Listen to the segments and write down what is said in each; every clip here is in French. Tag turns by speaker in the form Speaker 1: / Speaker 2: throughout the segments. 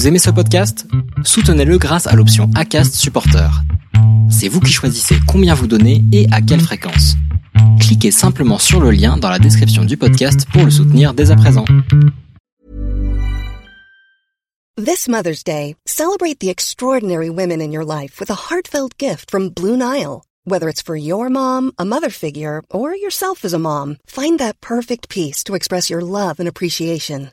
Speaker 1: Vous aimez ce podcast? Soutenez-le grâce à l'option ACAST Supporter. C'est vous qui choisissez combien vous donnez et à quelle fréquence. Cliquez simplement sur le lien dans la description du podcast pour le soutenir dès à présent.
Speaker 2: This Mother's Day, celebrate the extraordinary women in your life with a heartfelt gift from Blue Nile. Whether it's for your mom, a mother figure, or yourself as a mom, find that perfect piece to express your love and appreciation.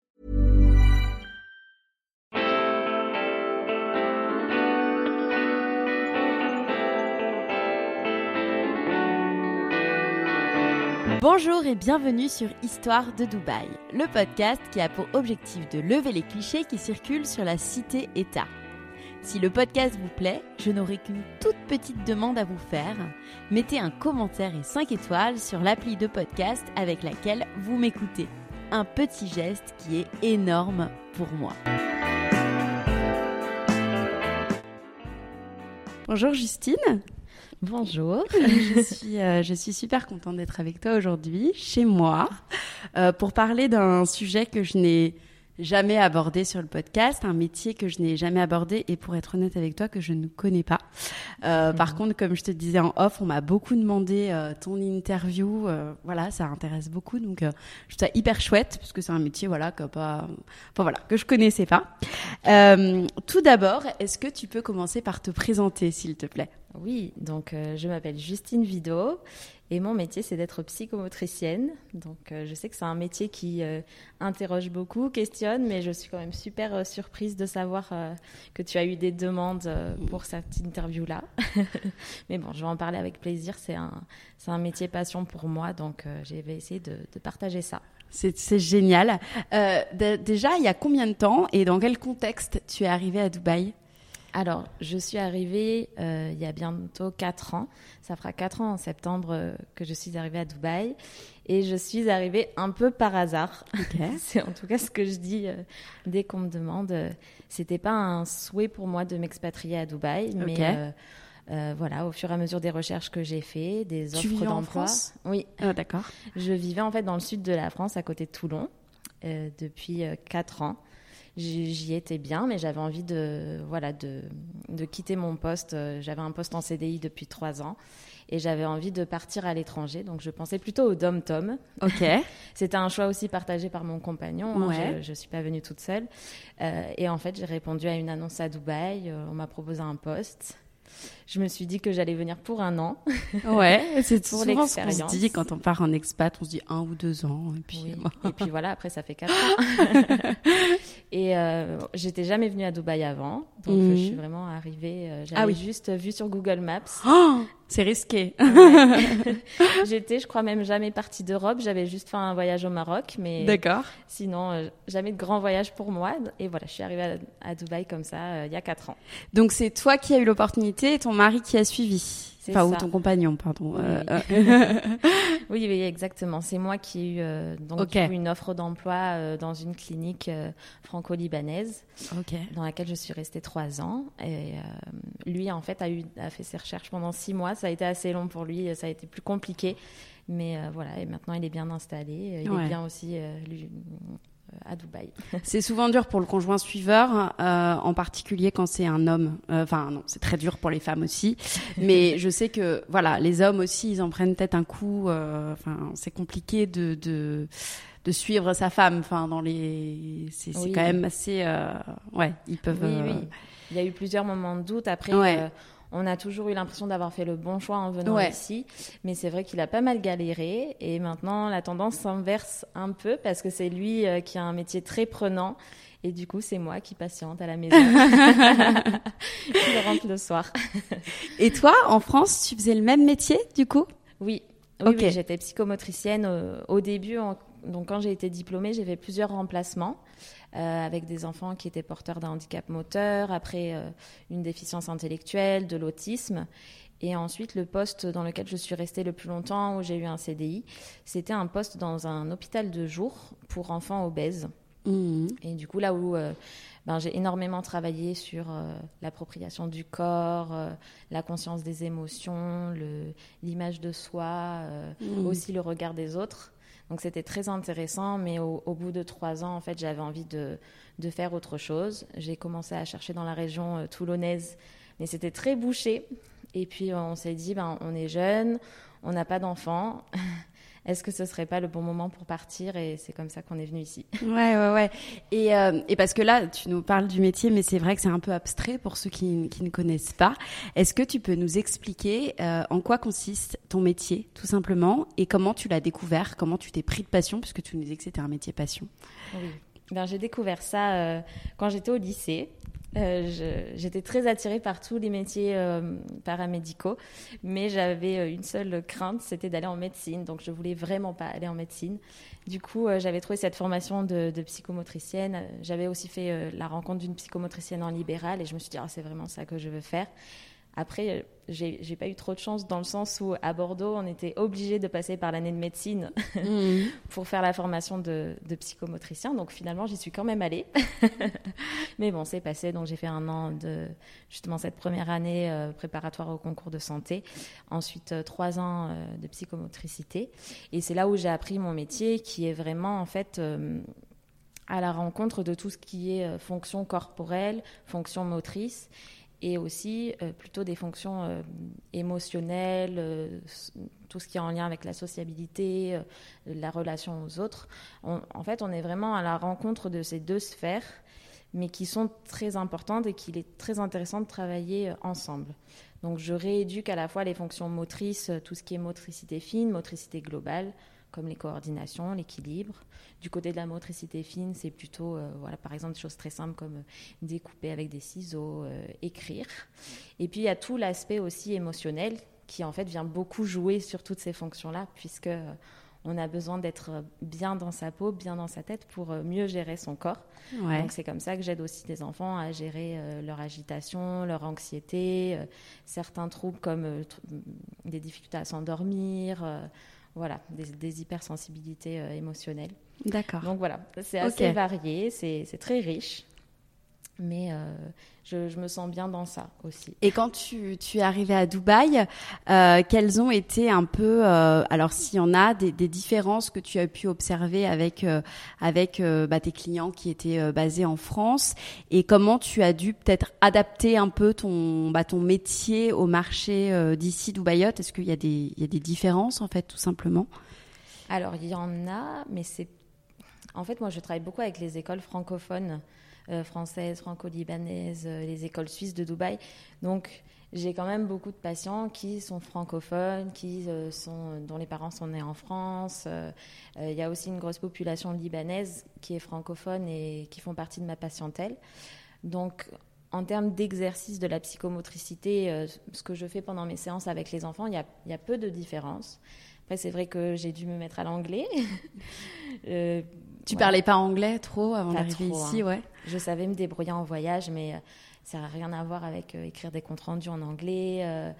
Speaker 3: Bonjour et bienvenue sur Histoire de Dubaï, le podcast qui a pour objectif de lever les clichés qui circulent sur la cité-État. Si le podcast vous plaît, je n'aurai qu'une toute petite demande à vous faire. Mettez un commentaire et 5 étoiles sur l'appli de podcast avec laquelle vous m'écoutez. Un petit geste qui est énorme pour moi. Bonjour Justine.
Speaker 4: Bonjour.
Speaker 3: je, suis, euh, je suis super contente d'être avec toi aujourd'hui, chez moi, euh, pour parler d'un sujet que je n'ai jamais abordé sur le podcast, un métier que je n'ai jamais abordé et pour être honnête avec toi que je ne connais pas. Euh, Par contre, comme je te disais en off, on m'a beaucoup demandé euh, ton interview. Euh, voilà, ça intéresse beaucoup, donc euh, je trouve ça hyper chouette parce que c'est un métier voilà que pas, enfin voilà que je connaissais pas. Euh, tout d'abord, est-ce que tu peux commencer par te présenter, s'il te plaît?
Speaker 4: Oui, donc euh, je m'appelle Justine Vido et mon métier c'est d'être psychomotricienne. Donc euh, je sais que c'est un métier qui euh, interroge beaucoup, questionne, mais je suis quand même super euh, surprise de savoir que tu as eu des demandes pour cette interview-là. mais bon, je vais en parler avec plaisir. C'est un, c'est un métier passion pour moi, donc euh, j'ai essayé de, de partager ça.
Speaker 3: C'est c'est génial. Déjà, il y a combien de temps et dans quel contexte tu es arrivée à Dubaï?
Speaker 4: Alors, je suis arrivée euh, il y a bientôt 4 ans. Ça fera 4 ans en septembre euh, que je suis arrivée à Dubaï. Et je suis arrivée un peu par hasard. C'est en tout cas ce que je dis euh, dès qu'on me demande. C'était pas un souhait pour moi de m'expatrier à Dubaï, mais euh, euh, voilà, au fur et à mesure des recherches que j'ai fait, des offres
Speaker 3: vivais en
Speaker 4: d'emploi.
Speaker 3: France
Speaker 4: Oui,
Speaker 3: Ah, D'accord.
Speaker 4: je vivais en fait dans le sud de la France, à côté de Toulon, euh, depuis 4 ans. J'y étais bien, mais j'avais envie de, voilà, de, de quitter mon poste. J'avais un poste en CDI depuis 3 ans et j'avais envie de partir à l'étranger. Donc je pensais plutôt au Dom-Tom.
Speaker 3: Ok.
Speaker 4: C'était un choix aussi partagé par mon compagnon. hein.
Speaker 3: Ouais.
Speaker 4: Je ne suis pas venue toute seule. Euh, et en fait, j'ai répondu à une annonce à Dubaï. Euh, on m'a proposé un poste. Je me suis dit que j'allais venir pour un an.
Speaker 3: Ouais, c'est
Speaker 4: Pour
Speaker 3: souvent ce qu'on se dit quand on part en expat, on se dit un ou deux ans. Et puis,
Speaker 4: Oui. Et puis voilà, après, ça fait 4 ans. Et euh, j'étais jamais venue à Dubaï avant. Donc,
Speaker 3: Mhm.
Speaker 4: je suis vraiment arrivée. euh, J'avais
Speaker 3: Ah oui.
Speaker 4: juste vu sur Google Maps.
Speaker 3: Oh, c'est risqué.
Speaker 4: J'étais, je crois, même jamais partie d'Europe. J'avais juste fait un voyage au Maroc. Mais
Speaker 3: D'accord.
Speaker 4: sinon, euh, jamais de grand voyage pour moi. Et voilà, je suis arrivée à, à Dubaï comme ça euh, il y a 4 ans.
Speaker 3: Donc c'est toi qui as eu l'opportunité et ton mari qui a suivi. Enfin, ou ton compagnon, pardon.
Speaker 4: Oui.
Speaker 3: Euh,
Speaker 4: Oui, oui, exactement. C'est moi qui ai eu donc, une offre d'emploi dans une clinique franco-libanaise. dans laquelle je suis restée trois ans. Et lui, en fait, a, eu, a fait ses recherches pendant six mois. Ça a été assez long pour lui, ça a été plus compliqué. Mais euh, voilà, et maintenant, il est bien installé. Il
Speaker 3: Ouais.
Speaker 4: est bien aussi euh, lui, euh, à Dubaï.
Speaker 3: C'est souvent dur pour le conjoint suiveur, euh, en particulier quand c'est un homme. Euh, Enfin, non, c'est très dur pour les femmes aussi. Mais je sais que, voilà, les hommes aussi, ils en prennent peut-être un coup. euh, Enfin, c'est compliqué de, de de suivre sa femme. Enfin, dans les, c'est
Speaker 4: Oui.
Speaker 3: quand même assez. euh, Ouais, ils peuvent.
Speaker 4: Oui,
Speaker 3: euh,
Speaker 4: oui. Il y a eu plusieurs moments de doute. Après,
Speaker 3: Ouais.
Speaker 4: On a toujours eu l'impression d'avoir fait le bon choix en venant
Speaker 3: Ouais.
Speaker 4: ici. Mais c'est vrai qu'il a pas mal galéré. Et maintenant, la tendance s'inverse un peu parce que c'est lui euh, qui a un métier très prenant. Et du coup, c'est moi qui patiente à la maison. qui rentre le soir.
Speaker 3: Et toi, en France, tu faisais le même métier, du coup?
Speaker 4: Oui, oui,
Speaker 3: Ok.
Speaker 4: oui, j'étais psychomotricienne euh, au début. en- donc, quand j'ai été diplômée, j'ai fait plusieurs remplacements euh, avec des enfants qui étaient porteurs d'un handicap moteur, après euh, une déficience intellectuelle, de l'autisme. Et ensuite, le poste dans lequel je suis restée le plus longtemps, où j'ai eu un CDI, c'était un poste dans un hôpital de jour pour enfants obèses. Mmh. Et du coup, là où ben, j'ai énormément travaillé sur l'appropriation du corps, la conscience des émotions, l'image de soi, mmh. aussi le regard des autres. Donc c'était très intéressant, mais au, bout de trois ans, en fait, j'avais envie de, faire autre chose. J'ai commencé à chercher dans la région euh, toulonnaise, mais c'était très bouché. Et puis on s'est dit, ben, on est jeune, on n'a pas d'enfants. est-ce que ce serait pas le bon moment pour partir Et c'est comme ça qu'on est venu ici?
Speaker 3: Ouais, ouais, ouais. Et, euh, et, parce que là, tu nous parles du métier, mais c'est vrai que c'est un peu abstrait pour ceux qui, qui ne connaissent pas. Est-ce que tu peux nous expliquer euh, en quoi consiste ton métier, tout simplement, et comment tu l'as découvert, comment tu t'es pris de passion, puisque tu nous disais que c'était un métier passion?
Speaker 4: Oui. Ben, j'ai découvert ça euh, quand j'étais au lycée. Euh, j'étais très attirée par tous les métiers euh, paramédicaux, mais j'avais euh, une seule crainte, c'était d'aller en médecine. Donc, je voulais vraiment pas aller en médecine. Du coup, j'avais trouvé cette formation de, psychomotricienne. J'avais aussi fait la rencontre d'une psychomotricienne en libéral et je me suis dit, ah, c'est vraiment ça que je veux faire. Après, j'ai pas eu trop de chance dans le sens où à Bordeaux, on était obligé de passer par l'année de médecine mmh. pour faire la formation de, psychomotricien. Donc finalement, j'y suis quand même allée. Mais bon, c'est passé. Donc j'ai fait un an de justement cette première année euh, préparatoire au concours de santé. Ensuite, euh, trois ans euh, de psychomotricité. Et c'est là où j'ai appris mon métier qui est vraiment en fait à la rencontre de tout ce qui est fonction corporelle, fonction motrice et aussi euh, plutôt des fonctions euh, émotionnelles, euh, tout ce qui est en lien avec la sociabilité, la relation aux autres. en fait, on est vraiment à la rencontre de ces deux sphères, mais qui sont très importantes et qu'il est très intéressant de travailler ensemble. Donc, je rééduque à la fois les fonctions motrices, tout ce qui est motricité fine, motricité globale, comme les coordinations, l'équilibre. Du côté de la motricité fine, c'est plutôt, euh, voilà, par exemple, des choses très simples comme euh, découper avec des ciseaux, euh, écrire. Et puis, il y a tout l'aspect aussi émotionnel qui, en fait, vient beaucoup jouer sur toutes ces fonctions-là, puisque on a besoin d'être bien dans sa peau, bien dans sa tête pour mieux gérer son corps. Donc c'est comme ça que j'aide aussi des enfants à gérer leur agitation, leur anxiété, certains troubles comme des difficultés à s'endormir, voilà, des, hypersensibilités euh, émotionnelles.
Speaker 3: D'accord.
Speaker 4: Donc voilà, c'est assez varié, c'est très riche mais euh, je, me sens bien dans ça aussi.
Speaker 3: Et quand tu, es arrivée à Dubaï, euh, quelles ont été un peu, alors s'il y en a, des, différences que tu as pu observer avec, avec bah, tes clients qui étaient basés en France? Et comment tu as dû peut-être adapter un peu ton, bah, ton métier au marché d'ici, Dubaïote? Est-ce qu'il y, a des, y a des différences en fait, tout simplement?
Speaker 4: Alors il y en a, mais c'est... En fait, moi je travaille beaucoup avec les écoles francophones. Euh, françaises, franco-libanaises, euh, les écoles suisses de Dubaï. Donc, j'ai quand même beaucoup de patients qui sont francophones, qui euh, sont, dont les parents sont nés en France. Il y a aussi une grosse population libanaise qui est francophone et qui font partie de ma patientèle. Donc, en termes d'exercice de la psychomotricité, ce que je fais pendant mes séances avec les enfants, il y y a peu de différences. Après, c'est vrai que j'ai dû me mettre à l'anglais.
Speaker 3: Tu parlais pas anglais trop avant d'arriver ici,
Speaker 4: hein.
Speaker 3: ouais.
Speaker 4: Je savais me débrouiller en voyage, mais euh, ça n'a rien à voir avec euh, écrire des comptes rendus en anglais, euh,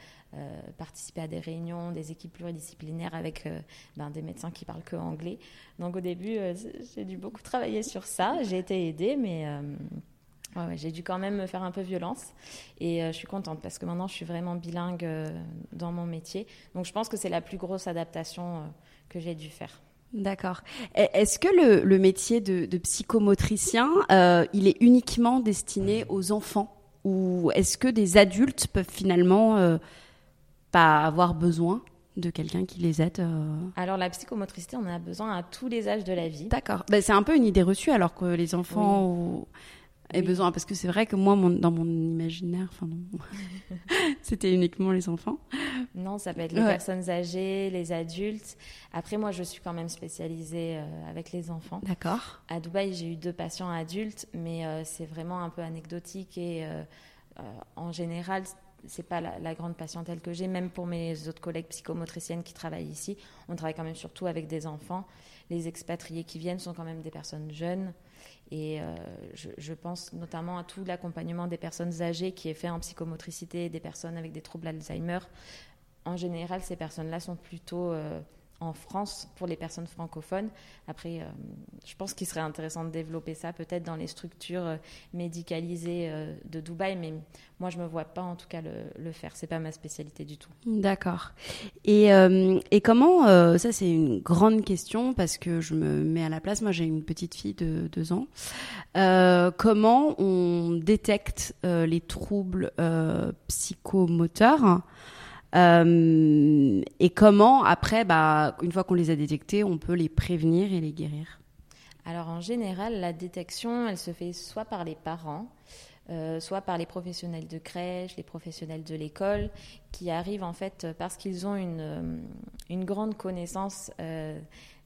Speaker 4: participer à des réunions, des équipes pluridisciplinaires avec ben, des médecins qui parlent que anglais. Donc au début, j'ai dû beaucoup travailler sur ça. J'ai été aidée, mais j'ai dû quand même me faire un peu violence. Et je suis contente parce que maintenant, je suis vraiment bilingue dans mon métier. Donc je pense que c'est la plus grosse adaptation que j'ai dû faire.
Speaker 3: D'accord. Est-ce que le, métier de, psychomotricien, euh, il est uniquement destiné aux enfants ou est-ce que des adultes peuvent finalement euh, pas avoir besoin de quelqu'un qui les aide euh?
Speaker 4: Alors la psychomotricité, on a besoin à tous les âges de la vie.
Speaker 3: D'accord. Ben, c'est un peu une idée reçue alors que les enfants besoin parce que c'est vrai que moi dans mon imaginaire enfin c'était uniquement les enfants.
Speaker 4: Non ça peut être les personnes âgées les adultes. Après moi je suis quand même spécialisée euh, avec les enfants.
Speaker 3: D'accord.
Speaker 4: À Dubaï j'ai eu deux patients adultes mais euh, c'est vraiment un peu anecdotique et euh, en général c'est pas la, la, grande patientèle que j'ai. Même pour mes autres collègues psychomotriciennes qui travaillent ici on travaille quand même surtout avec des enfants. Les expatriés qui viennent sont quand même des personnes jeunes et euh, je, pense notamment à tout l'accompagnement des personnes âgées qui est fait en psychomotricité, des personnes avec des troubles Alzheimer. En général, ces personnes-là sont plutôt euh, en France pour les personnes francophones. Après, euh, je pense qu'il serait intéressant de développer ça peut-être dans les structures euh, médicalisées euh, de Dubaï, mais moi je me vois pas en tout cas le, faire. C'est pas ma spécialité du tout.
Speaker 3: D'accord. Et, et comment ça c'est une grande question parce que je me mets à la place. Moi j'ai une petite fille de deux ans. comment on détecte les troubles psychomoteurs? Euh, et comment, après, bah, une fois qu'on les a détectés, on peut les prévenir et les guérir
Speaker 4: Alors, en général, la détection, elle se fait soit par les parents, euh, soit par les professionnels de crèche, les professionnels de l'école, qui arrivent en fait parce qu'ils ont une, euh, une grande connaissance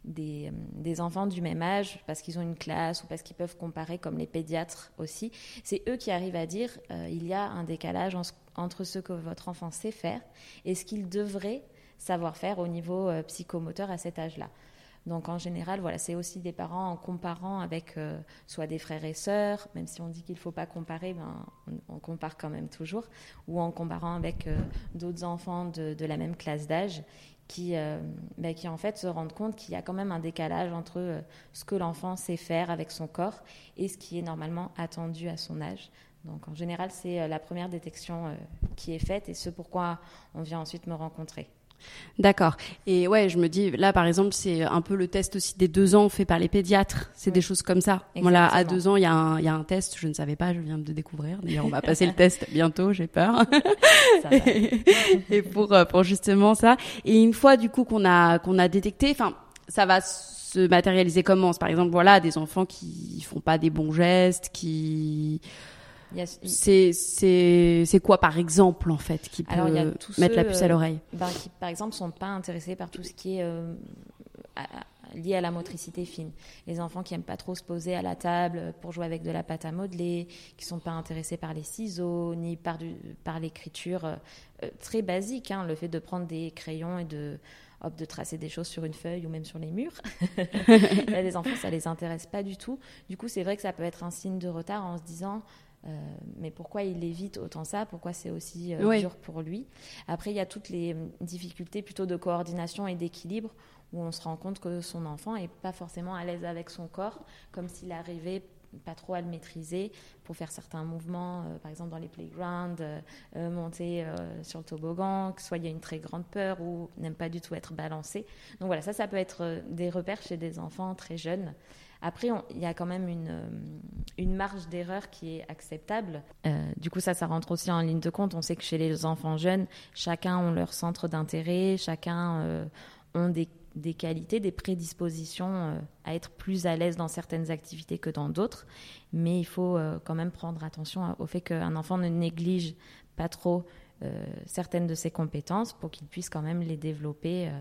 Speaker 4: des, enfants du même âge, parce qu'ils ont une classe ou parce qu'ils peuvent comparer comme les pédiatres aussi. C'est eux qui arrivent à dire il y a un décalage en, entre ce que votre enfant sait faire et ce qu'il devrait savoir faire au niveau euh, psychomoteur à cet âge-là. Donc en général, voilà, c'est aussi des parents en comparant avec euh, soit des frères et sœurs, même si on dit qu'il ne faut pas comparer, ben, on, compare quand même toujours, ou en comparant avec euh, d'autres enfants de, la même classe d'âge, qui, ben, qui en fait se rendent compte qu'il y a quand même un décalage entre ce que l'enfant sait faire avec son corps et ce qui est normalement attendu à son âge. Donc en général, c'est euh, la première détection euh, qui est faite et ce pourquoi on vient ensuite me rencontrer.
Speaker 3: D'accord. Et ouais, je me dis, là, par exemple, c'est un peu le test aussi des deux ans fait par les pédiatres. C'est des choses comme ça. Voilà, à deux ans, il y, a un, y a un test, je ne savais pas, je viens de découvrir. D'ailleurs, on va passer le test bientôt, j'ai peur. Ça va. et pour, euh, pour justement ça. Et une fois, du coup, qu'on a, qu'on a détecté, enfin, ça va se matérialiser comment Par exemple, voilà, des enfants qui font pas des bons gestes, qui c'est quoi par exemple en fait qui peut mettre la puce à l'oreille?
Speaker 4: euh, bah, Qui par exemple sont pas intéressés par tout ce qui est euh, lié à la motricité fine. Les enfants qui aiment pas trop se poser à la table pour jouer avec de la pâte à modeler, qui sont pas intéressés par les ciseaux ni par, du, par l'écriture euh, très basique, hein, le fait de prendre des crayons et de hop, de tracer des choses sur une feuille ou même sur les murs. les enfants, ça les intéresse pas du tout. Du coup, c'est vrai que ça peut être un signe de retard en se disant euh, mais pourquoi il évite autant ça? Pourquoi c'est aussi euh, dur pour lui? Après, il y a toutes les euh, difficultés plutôt de coordination et d'équilibre où on se rend compte que son enfant n'est pas forcément à l'aise avec son corps, comme s'il arrivait pas trop à le maîtriser pour faire certains mouvements, par exemple dans les playgrounds, monter sur le toboggan, que soit il y a une très grande peur ou n'aime pas du tout être balancé. Donc voilà, ça, ça peut être des repères chez des enfants très jeunes. Après, il y a quand même une, euh, marge d'erreur qui est acceptable. Euh, du coup, ça, ça rentre aussi en ligne de compte. On sait que chez les enfants jeunes, chacun ont leur centre d'intérêt, chacun euh, ont des, des, qualités, des prédispositions à être plus à l'aise dans certaines activités que dans d'autres. Mais il faut quand même prendre attention au fait qu'un enfant ne néglige pas trop certaines de ses compétences pour qu'il puisse quand même les développer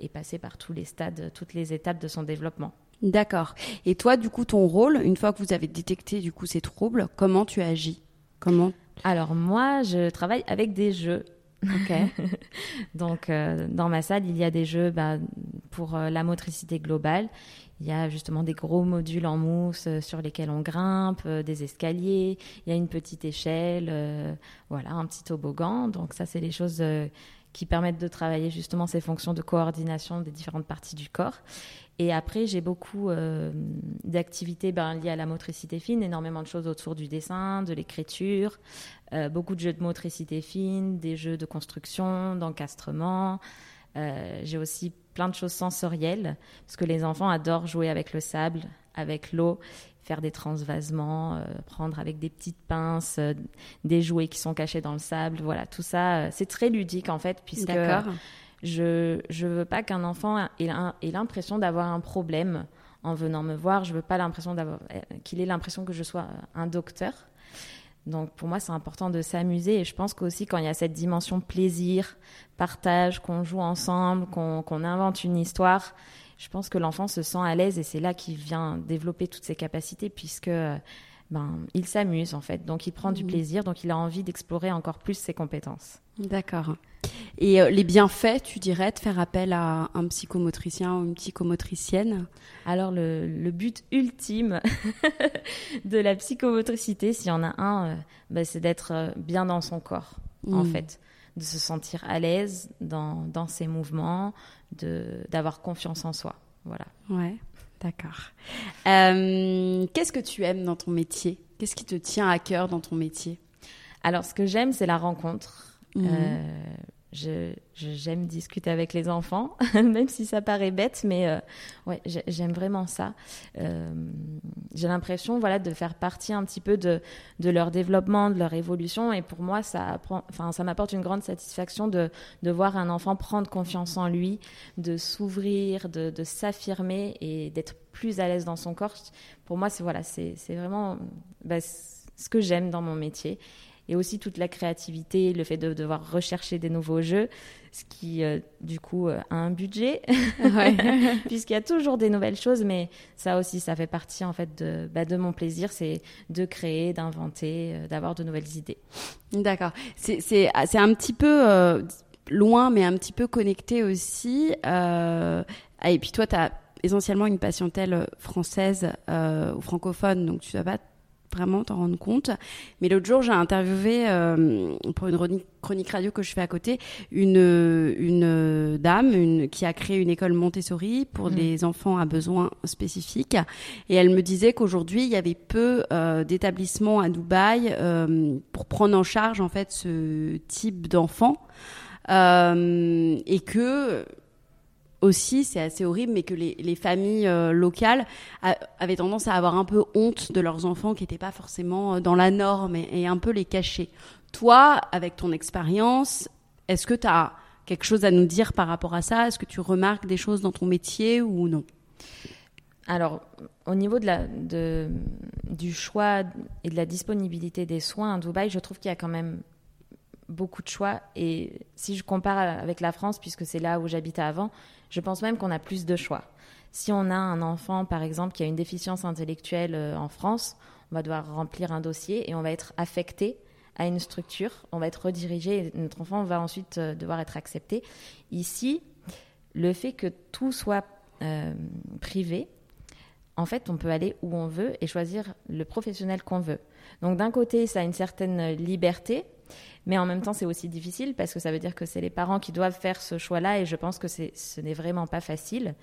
Speaker 4: et passer par tous les stades, toutes les étapes de son développement.
Speaker 3: D'accord. Et toi, du coup, ton rôle, une fois que vous avez détecté du coup ces troubles, comment tu agis? Comment?
Speaker 4: Alors moi, je travaille avec des jeux. Donc euh, dans ma salle, il y a des jeux bah, pour euh, la motricité globale. Il y a justement des gros modules en mousse euh, sur lesquels on grimpe, des escaliers. Il y a une petite échelle, voilà, un petit toboggan. Donc ça, c'est les choses qui permettent de travailler justement ces fonctions de coordination des différentes parties du corps. Et après, j'ai beaucoup euh, d'activités ben, liées à la motricité fine, énormément de choses autour du dessin, de l'écriture, euh, beaucoup de jeux de motricité fine, des jeux de construction, d'encastrement. Euh, j'ai aussi plein de choses sensorielles, parce que les enfants adorent jouer avec le sable, avec l'eau, faire des transvasements, prendre avec des petites pinces des jouets qui sont cachés dans le sable. Voilà, tout ça, c'est très ludique en fait, puisque je ne veux pas qu'un enfant ait l'impression d'avoir un problème en venant me voir. Je veux pas l'impression euh, qu'il ait l'impression que je sois un docteur. Donc pour moi, c'est important de s'amuser et je pense qu'aussi quand il y a cette dimension plaisir, partage, qu'on joue ensemble, qu'on invente une histoire, je pense que l'enfant se sent à l'aise et c'est là qu'il vient développer toutes ses capacités puisque ben, il s'amuse en fait. Donc il prend du mmh. plaisir, donc il a envie d'explorer encore plus ses compétences.
Speaker 3: D'accord. Et euh, les bienfaits, tu dirais, de faire appel à un psychomotricien ou une psychomotricienne?
Speaker 4: Alors, le, but ultime de la psychomotricité, s'il y en a un, euh, bah, c'est d'être euh, bien dans son corps, en mmh. fait. de se sentir à l'aise dans, dans ses mouvements, d'avoir confiance en soi. Voilà.
Speaker 3: Ouais, d'accord. Euh, qu'est-ce que tu aimes dans ton métier? Qu'est-ce qui te tient à cœur dans ton métier?
Speaker 4: Alors, ce que j'aime, c'est la rencontre. Mhm. Euh, j'aime discuter avec les enfants, même si ça paraît bête, mais euh, ouais, j'aime vraiment ça. Euh, j'ai l'impression voilà, de faire partie un petit peu de, leur développement, de leur évolution. Et pour moi, ça, m'apporte une grande satisfaction de, voir un enfant prendre confiance en lui, de s'ouvrir, de, de s'affirmer et d'être plus à l'aise dans son corps. Pour moi, c'est voilà, c'est vraiment bah, ce que j'aime dans mon métier et aussi toute la créativité, le fait de devoir rechercher des nouveaux jeux, ce qui euh, du coup euh, a un budget, puisqu'il y a toujours des nouvelles choses, mais ça aussi, ça fait partie en fait de, bah, de mon plaisir, c'est de créer, d'inventer, euh, d'avoir de nouvelles idées.
Speaker 3: D'accord. C'est un petit peu loin, mais un petit peu connecté aussi. Ah, et puis toi, tu as essentiellement une patientèle française ou francophone, donc tu vas pas vraiment t'en rendre compte. Mais l'autre jour, j'ai interviewé euh, pour une chronique radio que je fais à côté une une dame une, qui a créé une école Montessori pour mmh. les enfants à besoins spécifiques et elle me disait qu'aujourd'hui il y avait peu euh, d'établissements à Dubaï euh, pour prendre en charge en fait ce type d'enfants et que aussi, c'est assez horrible, mais que les, familles euh, locales avaient tendance à avoir un peu honte de leurs enfants qui n'étaient pas forcément euh, dans la norme et, un peu les cacher. Toi, avec ton expérience, est-ce que tu as quelque chose à nous dire par rapport à ça? Est-ce que tu remarques des choses dans ton métier ou non?
Speaker 4: Alors, au niveau de la, du choix et de la disponibilité des soins à Dubaï, je trouve qu'il y a quand même beaucoup de choix. Et si je compare avec la France, puisque c'est là où j'habitais avant, je pense même qu'on a plus de choix. Si on a un enfant, par exemple, qui a une déficience intellectuelle euh, en France, on va devoir remplir un dossier et on va être affecté à une structure, on va être redirigé et notre enfant va ensuite euh, devoir être accepté. Ici, le fait que tout soit euh, privé, en fait, on peut aller où on veut et choisir le professionnel qu'on veut. Donc d'un côté, ça a une certaine liberté, mais en même temps, c'est aussi difficile parce que ça veut dire que c'est les parents qui doivent faire ce choix-là et je pense que ce n'est vraiment pas facile.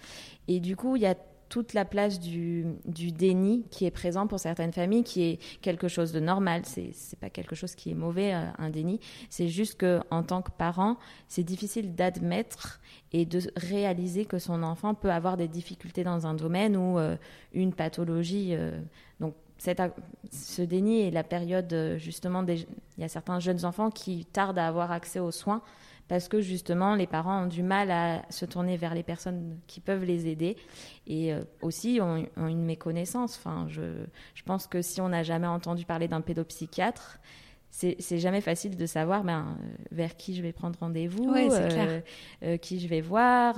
Speaker 4: Et du coup, il y a toute la place du, déni qui est présent pour certaines familles, qui est quelque chose de normal. C'est n'est pas quelque chose qui est mauvais, euh, un déni. C'est juste que en tant que parent, c'est difficile d'admettre et de réaliser que son enfant peut avoir des difficultés dans un domaine ou euh, une pathologie. Euh, ce déni est la période euh, justement des, il y a certains jeunes enfants qui tardent à avoir accès aux soins parce que justement les parents ont du mal à se tourner vers les personnes qui peuvent les aider et euh, aussi ont, une méconnaissance. Enfin, je, je, pense que si on n'a jamais entendu parler d'un pédopsychiatre, c'est jamais facile de savoir ben, euh, vers qui je vais prendre rendez-vous, qui je vais voir.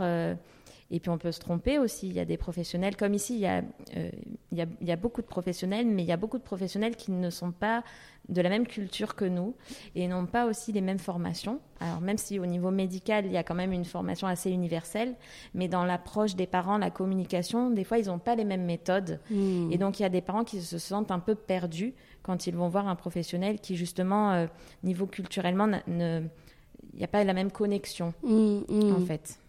Speaker 4: Et puis on peut se tromper aussi. Il y a des professionnels, comme ici, il y a, euh, il, y a, il y a, beaucoup de professionnels, mais il y a beaucoup de professionnels qui ne sont pas de la même culture que nous et n'ont pas aussi les mêmes formations. Alors même si au niveau médical, il y a quand même une formation assez universelle, mais dans l'approche des parents, la communication, des fois, ils n'ont pas les mêmes méthodes. Hmm. Et donc il y a des parents qui se sentent un peu perdus quand ils vont voir un professionnel qui, justement, euh, niveau culturellement, ne, il n'y a pas la même connexion, hmm, hmm. en fait.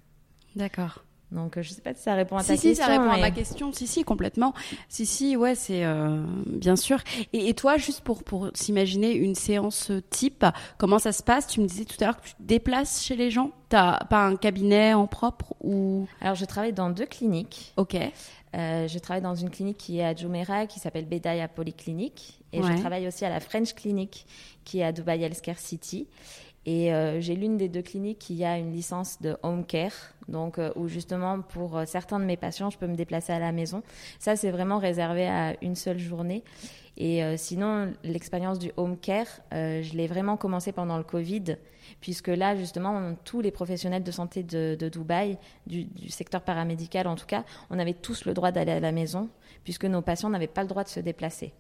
Speaker 3: D'accord.
Speaker 4: Donc, je ne sais pas si ça répond à
Speaker 3: ta
Speaker 4: question.
Speaker 3: Si, ça répond à ma question. Si, si, complètement. Si, si, ouais, c'est euh, bien sûr. Et, toi, juste pour, pour s'imaginer une séance type, comment ça se passe? Tu me disais tout à l'heure que tu te déplaces chez les gens. Tu n'as pas un cabinet en propre ou?
Speaker 4: Alors, je travaille dans deux cliniques.
Speaker 3: Ok.
Speaker 4: Euh, je travaille dans une clinique qui est à Jumeirah, qui s'appelle Bedaya Polyclinique. Et je travaille aussi à la French Clinic, qui est à Dubai Healthcare City. Et euh, j'ai l'une des deux cliniques qui a une licence de home care, donc euh, où justement pour euh, certains de mes patients, je peux me déplacer à la maison. Ça, c'est vraiment réservé à une seule journée. Et sinon, l'expérience du home care, je l'ai vraiment commencé pendant le Covid, puisque là, justement, tous les professionnels de santé de, Dubaï, du, du, secteur paramédical en tout cas, on avait tous le droit d'aller à la maison, puisque nos patients n'avaient pas le droit de se déplacer.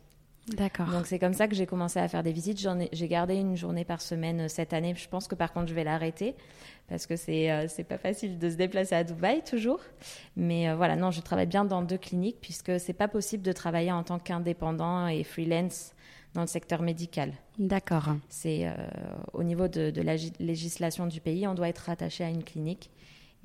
Speaker 3: D'accord.
Speaker 4: Donc c'est comme ça que j'ai commencé à faire des visites. J'ai gardé une journée par semaine euh, cette année. Je pense que par contre je vais l'arrêter parce que c'est euh, c'est pas facile de se déplacer à Dubaï toujours. Mais euh, voilà, non, je travaille bien dans deux cliniques puisque c'est pas possible de travailler en tant qu'indépendant et freelance dans le secteur médical.
Speaker 3: D'accord.
Speaker 4: C'est au niveau de, de, la législation du pays, on doit être rattaché à une clinique.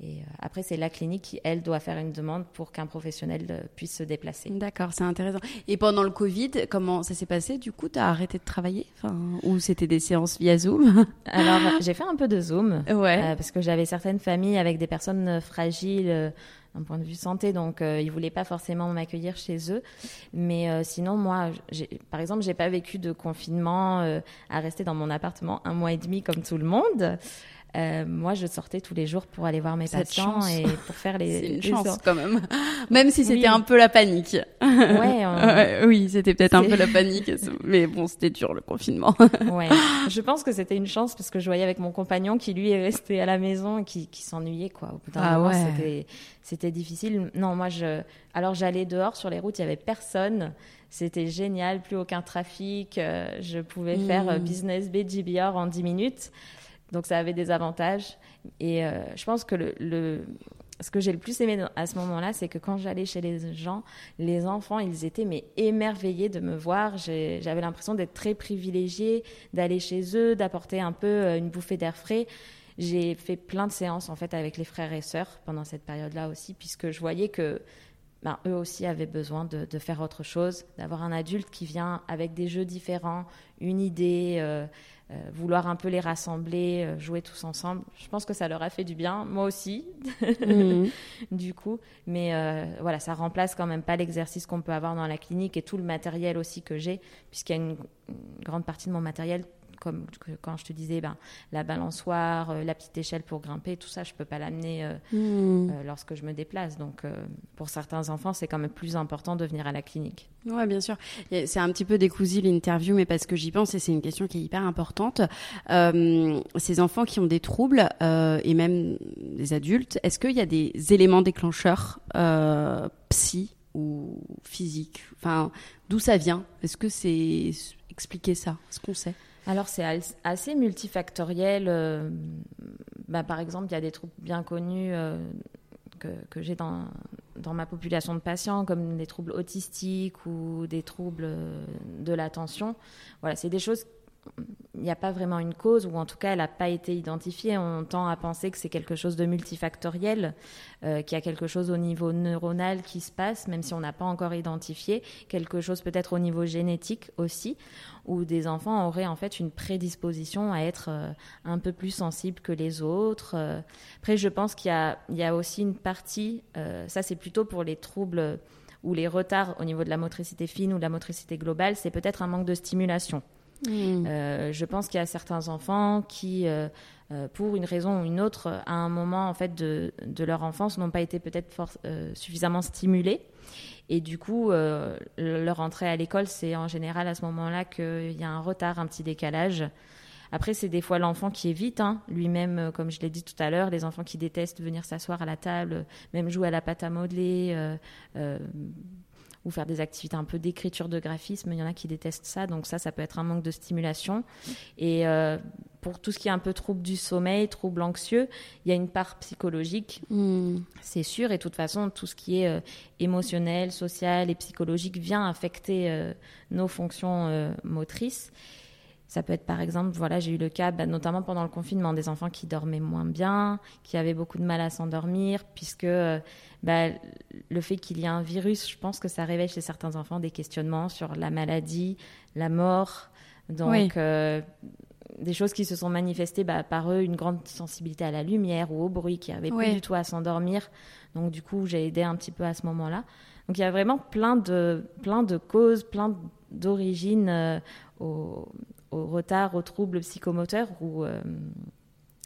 Speaker 4: Et euh, après, c'est la clinique qui, elle, doit faire une demande pour qu'un professionnel euh, puisse se déplacer.
Speaker 3: D'accord, c'est intéressant. Et pendant le Covid, comment ça s'est passé? Du coup, tu as arrêté de travailler? Enfin, Ou c'était des séances via Zoom?
Speaker 4: Alors, j'ai fait un peu de Zoom.
Speaker 3: Ouais.
Speaker 4: Euh, parce que j'avais certaines familles avec des personnes fragiles d'un point de vue santé, donc ils ils voulaient pas forcément m'accueillir chez eux. Mais sinon, moi, par exemple, j'ai pas vécu de confinement à rester dans mon appartement un mois et demi comme tout le monde. Euh, moi, je sortais tous les jours pour aller voir mes patients et pour faire les.
Speaker 3: C'est une chance quand même, même si c'était un peu la panique.
Speaker 4: Ouais.
Speaker 3: oui, c'était peut-être un peu la panique, mais bon, c'était dur le confinement.
Speaker 4: ouais. Je pense que c'était une chance parce que je voyais avec mon compagnon qui lui est resté à la maison et qui, qui s'ennuyait quoi. Au bout d'un ah moment, c'était c'était difficile. Non, moi je. Alors j'allais dehors sur les routes, il y avait personne. C'était génial, plus aucun trafic. Euh, je pouvais faire euh, hmm. business BGBR en 10 minutes. Donc ça avait des avantages. Et euh, je pense que le, ce que j'ai le plus aimé à ce moment-là, c'est que quand j'allais chez les gens, les enfants, ils étaient mais émerveillés de me voir. J'avais l'impression d'être très privilégiée, d'aller chez eux, d'apporter un peu euh, une bouffée d'air frais. J'ai fait plein de séances en fait avec les frères et sœurs pendant cette période-là aussi, puisque je voyais que ben, eux aussi avaient besoin de, faire autre chose, d'avoir un adulte qui vient avec des jeux différents, une idée. Euh, vouloir un peu les rassembler, euh, jouer tous ensemble. Je pense que ça leur a fait du bien, moi aussi, mhm. du coup. Mais euh, voilà, ça remplace quand même pas l'exercice qu'on peut avoir dans la clinique et tout le matériel aussi que j'ai, puisqu'il y a une, grande partie de mon matériel comme quand je te disais, ben, la balançoire, euh, la petite échelle pour grimper, tout ça, je ne peux pas l'amener euh, hmm. euh, lorsque je me déplace. Donc, pour certains enfants, c'est quand même plus important de venir à la clinique.
Speaker 3: Oui, bien sûr. C'est un petit peu décousu l'interview, mais parce que j'y pense et c'est une question qui est hyper importante. ces enfants qui ont des troubles et même des adultes, est-ce qu'il y a des éléments déclencheurs psy ou physiques? Enfin, d'où ça vient? Est-ce que c'est expliquer ça? Ce qu'on sait?
Speaker 4: Alors c'est assez multifactoriel. Euh, bah, par exemple, il y a des troubles bien connus euh, que, j'ai dans, dans ma population de patients, comme des troubles autistiques ou des troubles euh, de l'attention. Voilà, c'est des choses il n'y a pas vraiment une cause, ou en tout cas, elle n'a pas été identifiée. On tend à penser que c'est quelque chose de multifactoriel, euh, qu'il y a quelque chose au niveau neuronal qui se passe, même si on n'a pas encore identifié, quelque chose peut-être au niveau génétique aussi, où des enfants auraient en fait une prédisposition à être euh, un peu plus sensibles que les autres. Euh, après, je pense qu'il y, y, a aussi une partie, ça c'est plutôt pour les troubles ou les retards au niveau de la motricité fine ou de la motricité globale, c'est peut-être un manque de stimulation. Mm. Euh, je pense qu'il y a certains enfants qui, euh, euh, pour une raison ou une autre, à un moment en fait de, de leur enfance, n'ont pas été peut-être suffisamment stimulés. Et du coup, leur entrée à l'école, c'est en général à ce moment-là qu'il y a un retard, un petit décalage. Après, c'est des fois l'enfant qui évite, hein, lui-même, comme je l'ai dit tout à l'heure, les enfants qui détestent venir s'asseoir à la table, même jouer à la pâte à modeler, ou faire des activités un peu d'écriture de graphisme. Il y en a qui détestent ça, donc ça, ça peut être un manque de stimulation. Et euh, pour tout ce qui est un peu trouble du sommeil, trouble anxieux, il y a une part psychologique, hmm. c'est sûr. Et de toute façon, tout ce qui est euh, émotionnel, social et psychologique vient affecter euh, nos fonctions motrices. Ça peut être par exemple, voilà, j'ai eu le cas, bah, notamment pendant le confinement, des enfants qui dormaient moins bien, qui avaient beaucoup de mal à s'endormir, puisque euh, bah, le fait qu'il y ait un virus, je pense que ça réveille chez certains enfants des questionnements sur la maladie, la mort. Donc, euh, des choses qui se sont manifestées bah, par eux, une grande sensibilité à la lumière ou au bruit, qui n'avaient plus du tout à s'endormir. Donc, du coup, j'ai aidé un petit peu à ce moment-là. Donc, il y a vraiment plein de, plein de causes, plein d'origines euh, au au retard, aux troubles psychomoteurs euh,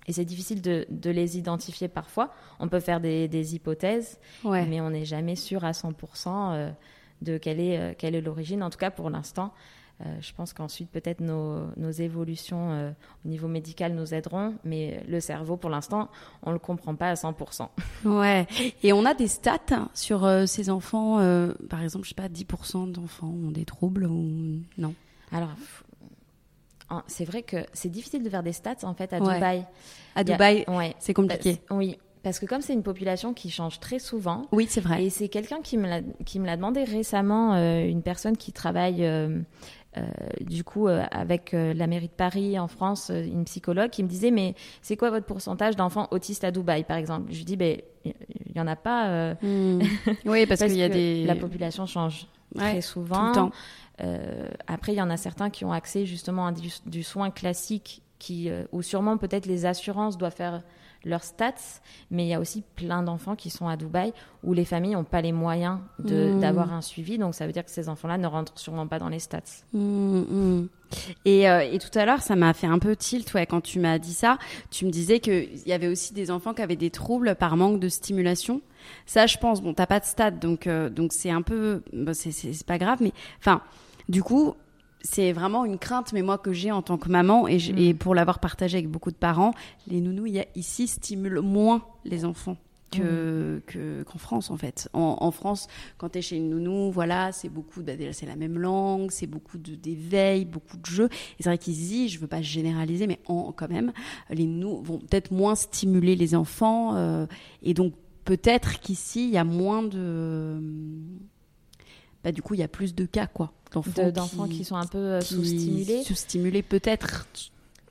Speaker 4: et c'est difficile de, les identifier parfois. On peut faire des, hypothèses, mais on n'est jamais sûr à 100% euh, de quelle est, euh, quelle est l'origine. En tout cas, pour l'instant, je pense qu'ensuite, peut-être nos, évolutions au niveau médical nous aideront, mais le cerveau, pour l'instant, on ne le comprend pas à 100%.
Speaker 3: Ouais. Et on a des stats sur ces enfants, par exemple, je sais pas, 10% d'enfants ont des troubles ou non?
Speaker 4: Alors, c'est vrai que c'est difficile de faire des stats en fait à Dubaï.
Speaker 3: À Dubaï, c'est compliqué.
Speaker 4: oui, parce que comme c'est une population qui change très souvent.
Speaker 3: Oui, c'est vrai.
Speaker 4: Et c'est quelqu'un qui me l'a qui me l'a demandé récemment, euh, une personne qui travaille euh, du coup, avec la mairie de Paris en France, une psychologue qui me disait mais c'est quoi votre pourcentage d'enfants autistes à Dubaï, par exemple? Je lui dis ben il y en a pas.
Speaker 3: Hmm. Oui, parce, qu'il y a des
Speaker 4: la population change très souvent. Tout le temps. Après, il y en a certains qui ont accès justement à du, soin classique, qui, ou sûrement peut-être les assurances doivent faire leurs stats, mais il y a aussi plein d'enfants qui sont à Dubaï où les familles n'ont pas les moyens hmm. d'avoir un suivi, donc ça veut dire que ces enfants-là ne rentrent sûrement pas dans les stats.
Speaker 3: Hmm. Et, euh, et, tout à l'heure, ça m'a fait un peu tilt ouais, quand tu m'as dit ça. Tu me disais qu'il y avait aussi des enfants qui avaient des troubles par manque de stimulation. Ça, je pense, bon, t'as pas de stade, donc euh, donc c'est un peu, c'est pas grave, mais enfin, du coup, c'est vraiment une crainte, mais moi que j'ai en tant que maman et, et mm. pour l'avoir partagé avec beaucoup de parents, les nounous ici stimulent moins les enfants que mm. qu'en France en fait. En, France, quand tu es chez une nounou, voilà, c'est beaucoup bah, c'est la même langue, c'est beaucoup de d'éveil, beaucoup de jeux. Et c'est vrai qu'ici, je veux pas généraliser, mais en, quand même, les nounous vont peut-être moins stimuler les enfants euh, et donc peut-être qu'ici il y a moins de bah, du coup il y a plus de cas quoi
Speaker 4: d'enfants qui, sont un peu euh, sous-stimulés.
Speaker 3: Sous-stimulés peut-être.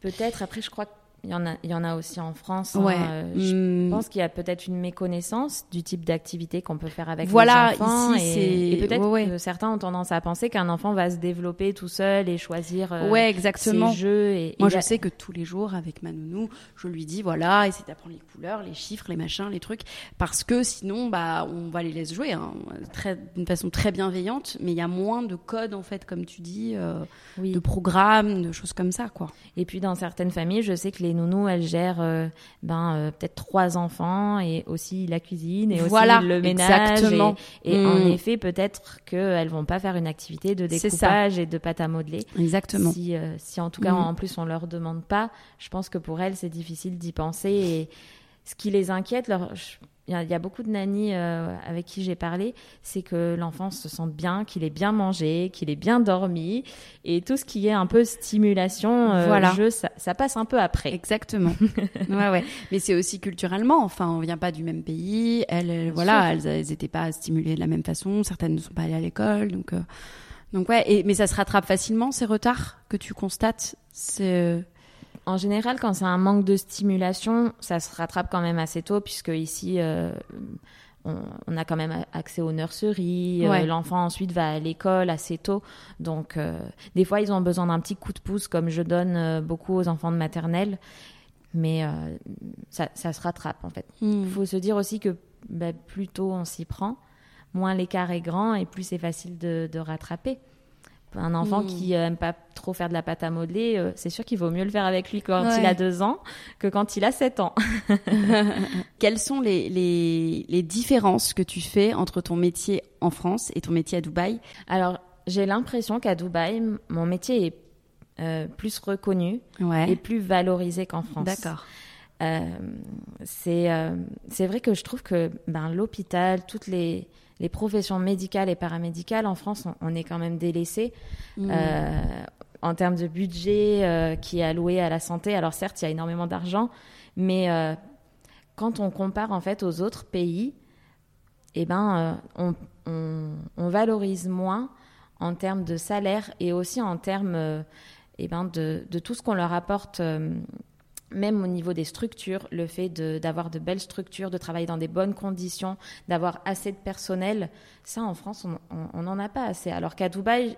Speaker 4: Peut-être. Après, je crois que il y, en a, il y en a aussi en France. Hein, euh, je hmm. pense qu'il y a peut-être une méconnaissance du type d'activité qu'on peut faire avec
Speaker 3: voilà,
Speaker 4: les enfants.
Speaker 3: Ici,
Speaker 4: et, et peut-être que certains ont tendance à penser qu'un enfant va se développer tout seul et choisir euh,
Speaker 3: ouais, exactement.
Speaker 4: ses jeux. Et,
Speaker 3: Moi, je sais que tous les jours, avec ma nounou, je lui dis voilà, essaie d'apprendre les couleurs, les chiffres, les machins, les trucs. Parce que sinon, bah, on va les laisser jouer hein, d'une façon très bienveillante. Mais il y a moins de codes, en fait, comme tu dis, euh, de programmes, de choses comme ça. quoi.
Speaker 4: Et puis, dans certaines familles, je sais que les nounous, elles gèrent euh, ben, euh, peut-être trois enfants et aussi la cuisine et aussi le ménage. Exactement. Et, en mm. effet, peut-être qu'elles vont pas faire une activité de découpage et de pâte à modeler.
Speaker 3: Exactement.
Speaker 4: Si, euh, si en tout cas, mm. en plus, on leur demande pas, je pense que pour elles, c'est difficile d'y penser. Et ce qui les inquiète, leur, il y, a beaucoup de nannies euh, avec qui j'ai parlé, c'est que l'enfant se sente bien, qu'il ait bien mangé, qu'il ait bien dormi, et tout ce qui est un peu stimulation, euh, voilà. jeu, ça, ça, passe un peu après.
Speaker 3: Exactement. ouais, ouais. Mais c'est aussi culturellement. Enfin, on vient pas du même pays. Elles, voilà, elles, n'étaient pas stimulées de la même façon. Certaines ne sont pas allées à l'école, donc. Euh, donc ouais, et, mais ça se rattrape facilement ces retards que tu constates. C'est
Speaker 4: en général, quand c'est un manque de stimulation, ça se rattrape quand même assez tôt, puisque ici, euh, on, a quand même accès aux nurseries. Euh, l'enfant ensuite va à l'école assez tôt. Donc, euh, des fois, ils ont besoin d'un petit coup de pouce, comme je donne beaucoup aux enfants de maternelle. Mais ça, se rattrape, en fait. Il hmm. faut se dire aussi que bah, plus tôt on s'y prend, moins l'écart est grand et plus c'est facile de rattraper. Un enfant hmm. qui aime pas trop faire de la pâte à modeler, euh, c'est sûr qu'il vaut mieux le faire avec lui quand il a deux ans que quand il a sept ans.
Speaker 3: Quelles sont les, les, les, différences que tu fais entre ton métier en France et ton métier à Dubaï?
Speaker 4: Alors, j'ai l'impression qu'à Dubaï, mon métier est euh, plus reconnu et plus valorisé qu'en France.
Speaker 3: D'accord.
Speaker 4: Euh, c'est c'est vrai que je trouve que ben, l'hôpital, toutes les les professions médicales et paramédicales en France, on, est quand même délaissé. Mmh. Euh, en termes de budget euh, qui est alloué à la santé, alors certes, il y a énormément d'argent, mais euh, quand on compare en fait aux autres pays, eh ben, on, valorise moins en termes de salaire et aussi en termes eh ben, de, de, tout ce qu'on leur apporte même au niveau des structures, le fait d'avoir de, belles structures, de travailler dans des bonnes conditions, d'avoir assez de personnel, ça en France, on n'en a pas assez. Alors qu'à Dubaï,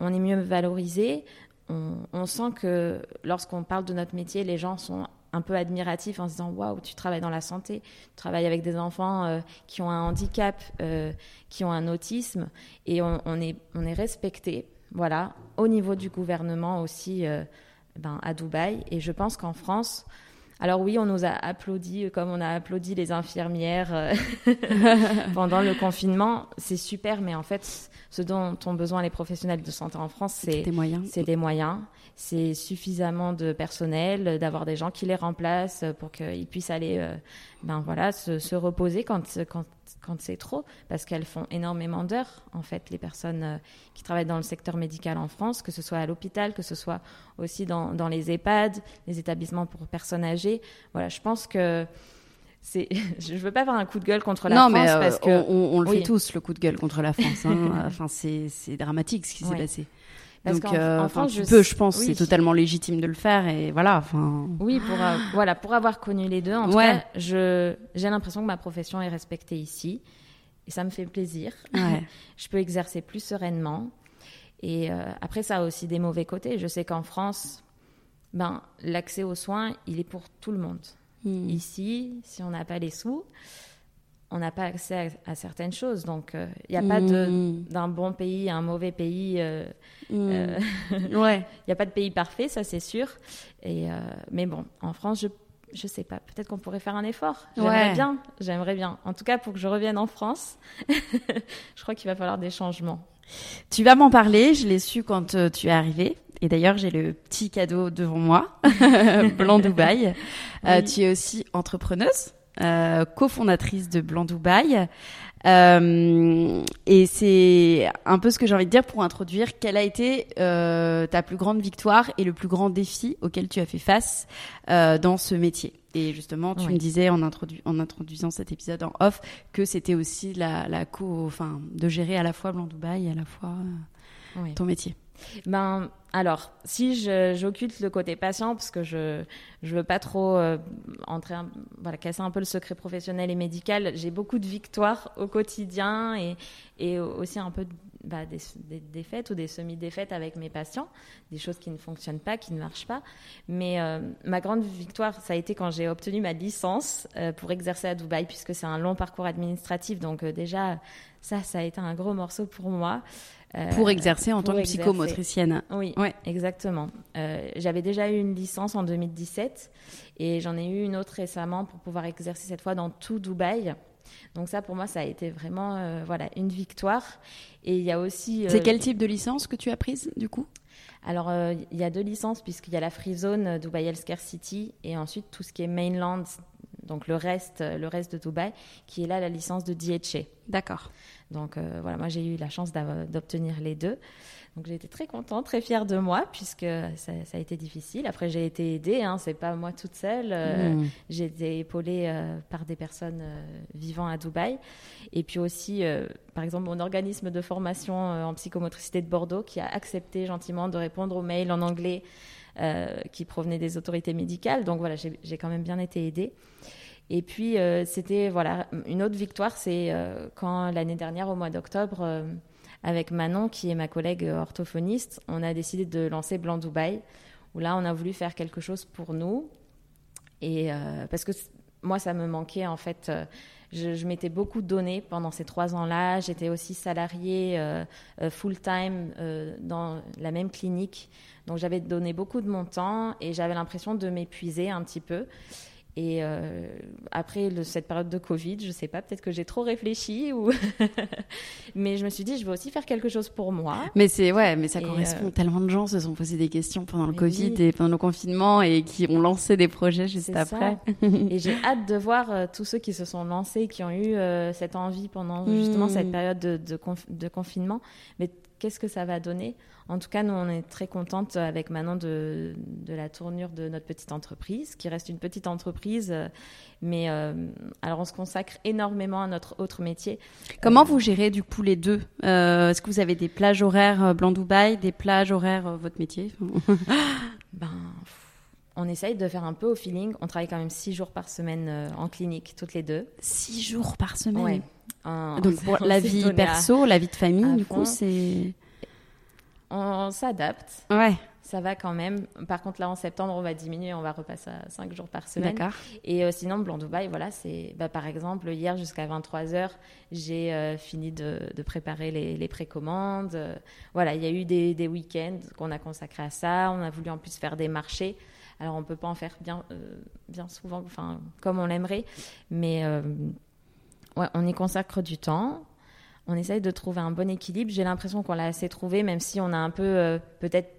Speaker 4: on est mieux valorisé. On, sent que lorsqu'on parle de notre métier, les gens sont un peu admiratifs en se disant waouh, tu travailles dans la santé, tu travailles avec des enfants euh, qui ont un handicap, euh, qui ont un autisme, et on, est, respecté. Voilà, au niveau du gouvernement aussi. Euh, ben, à Dubaï. Et je pense qu'en France, alors oui, on nous a applaudi comme on a applaudi les infirmières euh, pendant le confinement. C'est super, mais en fait, ce dont ont besoin les professionnels de santé en France, c'est
Speaker 3: des moyens.
Speaker 4: C'est des moyens. C'est suffisamment de personnel, d'avoir des gens qui les remplacent pour qu'ils puissent aller, euh, ben voilà, se, se, reposer quand, quand quand c'est trop, parce qu'elles font énormément d'heures, en fait, les personnes euh, qui travaillent dans le secteur médical en France, que ce soit à l'hôpital, que ce soit aussi dans, dans, les EHPAD, les établissements pour personnes âgées. Voilà, je pense que c'est, je veux pas faire un coup de gueule contre la
Speaker 3: France
Speaker 4: mais
Speaker 3: euh,
Speaker 4: parce que
Speaker 3: on, le fait tous le coup de gueule contre la France. Hein. enfin, c'est, c'est dramatique ce qui s'est passé. Parce Donc, euh, tu peux, je pense, c'est totalement légitime de le faire et voilà. Enfin.
Speaker 4: Oui, pour voilà, pour avoir connu les deux, en tout cas, je j'ai l'impression que ma profession est respectée ici et ça me fait plaisir. je peux exercer plus sereinement. Et après, ça a aussi des mauvais côtés. Je sais qu'en France, ben, l'accès aux soins, il est pour tout le monde. Hmm. Ici, si on n'a pas les sous, on n'a pas accès à, certaines choses. Donc, il euh, n'y a pas hmm. d'un bon pays, un mauvais pays. Euh, hmm. euh, ouais. Il n'y a pas de pays parfait, ça c'est sûr. Et, mais bon, en France, je je sais pas, peut-être qu'on pourrait faire un effort. J'aimerais bien, j'aimerais bien. En tout cas, pour que je revienne en France, je crois qu'il va falloir des changements.
Speaker 3: Tu vas m'en parler, je l'ai su quand tu es arrivé. Et d'ailleurs, j'ai le petit cadeau devant moi, Blanc Dubaï. Euh, tu es aussi entrepreneuse, euh, cofondatrice de Blanc Dubaï. Euh, et c'est un peu ce que j'ai envie de dire pour introduire. Quelle a été euh, ta plus grande victoire et le plus grand défi auquel tu as fait face euh, dans ce métier? Et justement, tu me disais en, introdu en introduisant cet épisode en off que c'était aussi la, la co, enfin, de gérer à la fois Blanc Dubaï et à la fois ton métier.
Speaker 4: Ben, alors, si j'occulte le côté patient, parce que je ne veux pas trop euh, entrer, voilà, casser un peu le secret professionnel et médical, j'ai beaucoup de victoires au quotidien et, et aussi un peu bah, des, défaites ou des semi-défaites avec mes patients, des choses qui ne fonctionnent pas, qui ne marchent pas. Mais euh, ma grande victoire, ça a été quand j'ai obtenu ma licence euh, pour exercer à Dubaï, puisque c'est un long parcours administratif. Donc déjà, ça, ça a été un gros morceau pour moi.
Speaker 3: Euh, pour exercer en tant que psychomotricienne.
Speaker 4: Oui, exactement. Euh, j'avais déjà eu une licence en 2017 et j'en ai eu une autre récemment pour pouvoir exercer cette fois dans tout Dubaï. Donc ça, pour moi, ça a été vraiment euh, voilà une victoire. Et il y a aussi.
Speaker 3: C'est quel type de licence que tu as prise du coup?
Speaker 4: Alors, il y a deux licences, puisqu'il y a la Free Zone Dubai Healthcare City et ensuite tout ce qui est Mainland, donc le reste, le reste de Dubaï, qui est là la licence de DHA.
Speaker 3: D'accord.
Speaker 4: Donc euh, voilà, moi j'ai eu la chance d'obtenir les deux. Donc j'ai été très contente, très fière de moi puisque ça, a été difficile. Après j'ai été aidée, hein, c'est pas moi toute seule. Euh, mmh. J'ai été épaulée euh, par des personnes vivant à Dubaï. Et puis aussi, par exemple, mon organisme de formation en psychomotricité de Bordeaux qui a accepté gentiment de répondre aux mails en anglais qui provenaient des autorités médicales. Donc voilà, j'ai quand même bien été aidée. Et puis, euh, c'était voilà, une autre victoire, c'est euh, quand l'année dernière, au mois d'octobre, euh, avec Manon, qui est ma collègue orthophoniste, on a décidé de lancer Blanc Dubaï, où là, on a voulu faire quelque chose pour nous. Et parce que moi, ça me manquait, en fait. je, je m'étais beaucoup donné pendant ces trois ans-là. J'étais aussi salariée full-time dans la même clinique. Donc, j'avais donné beaucoup de mon temps et j'avais l'impression de m'épuiser un petit peu. Et euh, après le, cette période de Covid, je sais pas, peut-être que j'ai trop réfléchi ou mais je me suis dit je vais aussi faire quelque chose pour moi.
Speaker 3: Mais c'est ouais, mais ça correspond. Euh, Tellement de gens se sont posés des questions pendant le Covid et pendant le confinement et qui ont lancé des projets juste après.
Speaker 4: et j'ai hâte de voir euh, tous ceux qui se sont lancés, qui ont eu cette envie pendant justement cette hmm. période de, de, de confinement. Mais qu'est-ce que ça va donner en tout cas, nous, on est très contente avec Manon de, de, la tournure de notre petite entreprise, qui reste une petite entreprise, euh, mais euh, alors on se consacre énormément à notre autre métier.
Speaker 3: Comment euh, vous gérez du coup les deux Est-ce que vous avez des plages horaires Blanc Dubaï, des plages horaires votre métier?
Speaker 4: Ben on essaye de faire un peu au feeling. On travaille quand même six jours par semaine en clinique, toutes les deux.
Speaker 3: Six jours par semaine Donc pour la vie perso, la vie de famille, du coup, c'est
Speaker 4: on s'adapte.
Speaker 3: Ouais.
Speaker 4: Ça va quand même. Par contre, là, en septembre, on va diminuer, on va repasser à 5 jours par semaine. D'accord. Et euh, sinon, Blanc Dubaï, voilà, c'est. Bah, par exemple, hier, jusqu'à 23h, j'ai euh, fini de, préparer les, précommandes. voilà, il y a eu des, week-ends qu'on a consacrés à ça. On a voulu en plus faire des marchés. Alors, on ne peut pas en faire bien, euh, bien souvent, enfin, comme on l'aimerait. Mais ouais, on y consacre du temps on essaye de trouver un bon équilibre. J'ai l'impression qu'on l'a assez trouvé, même si on a un peu euh, peut-être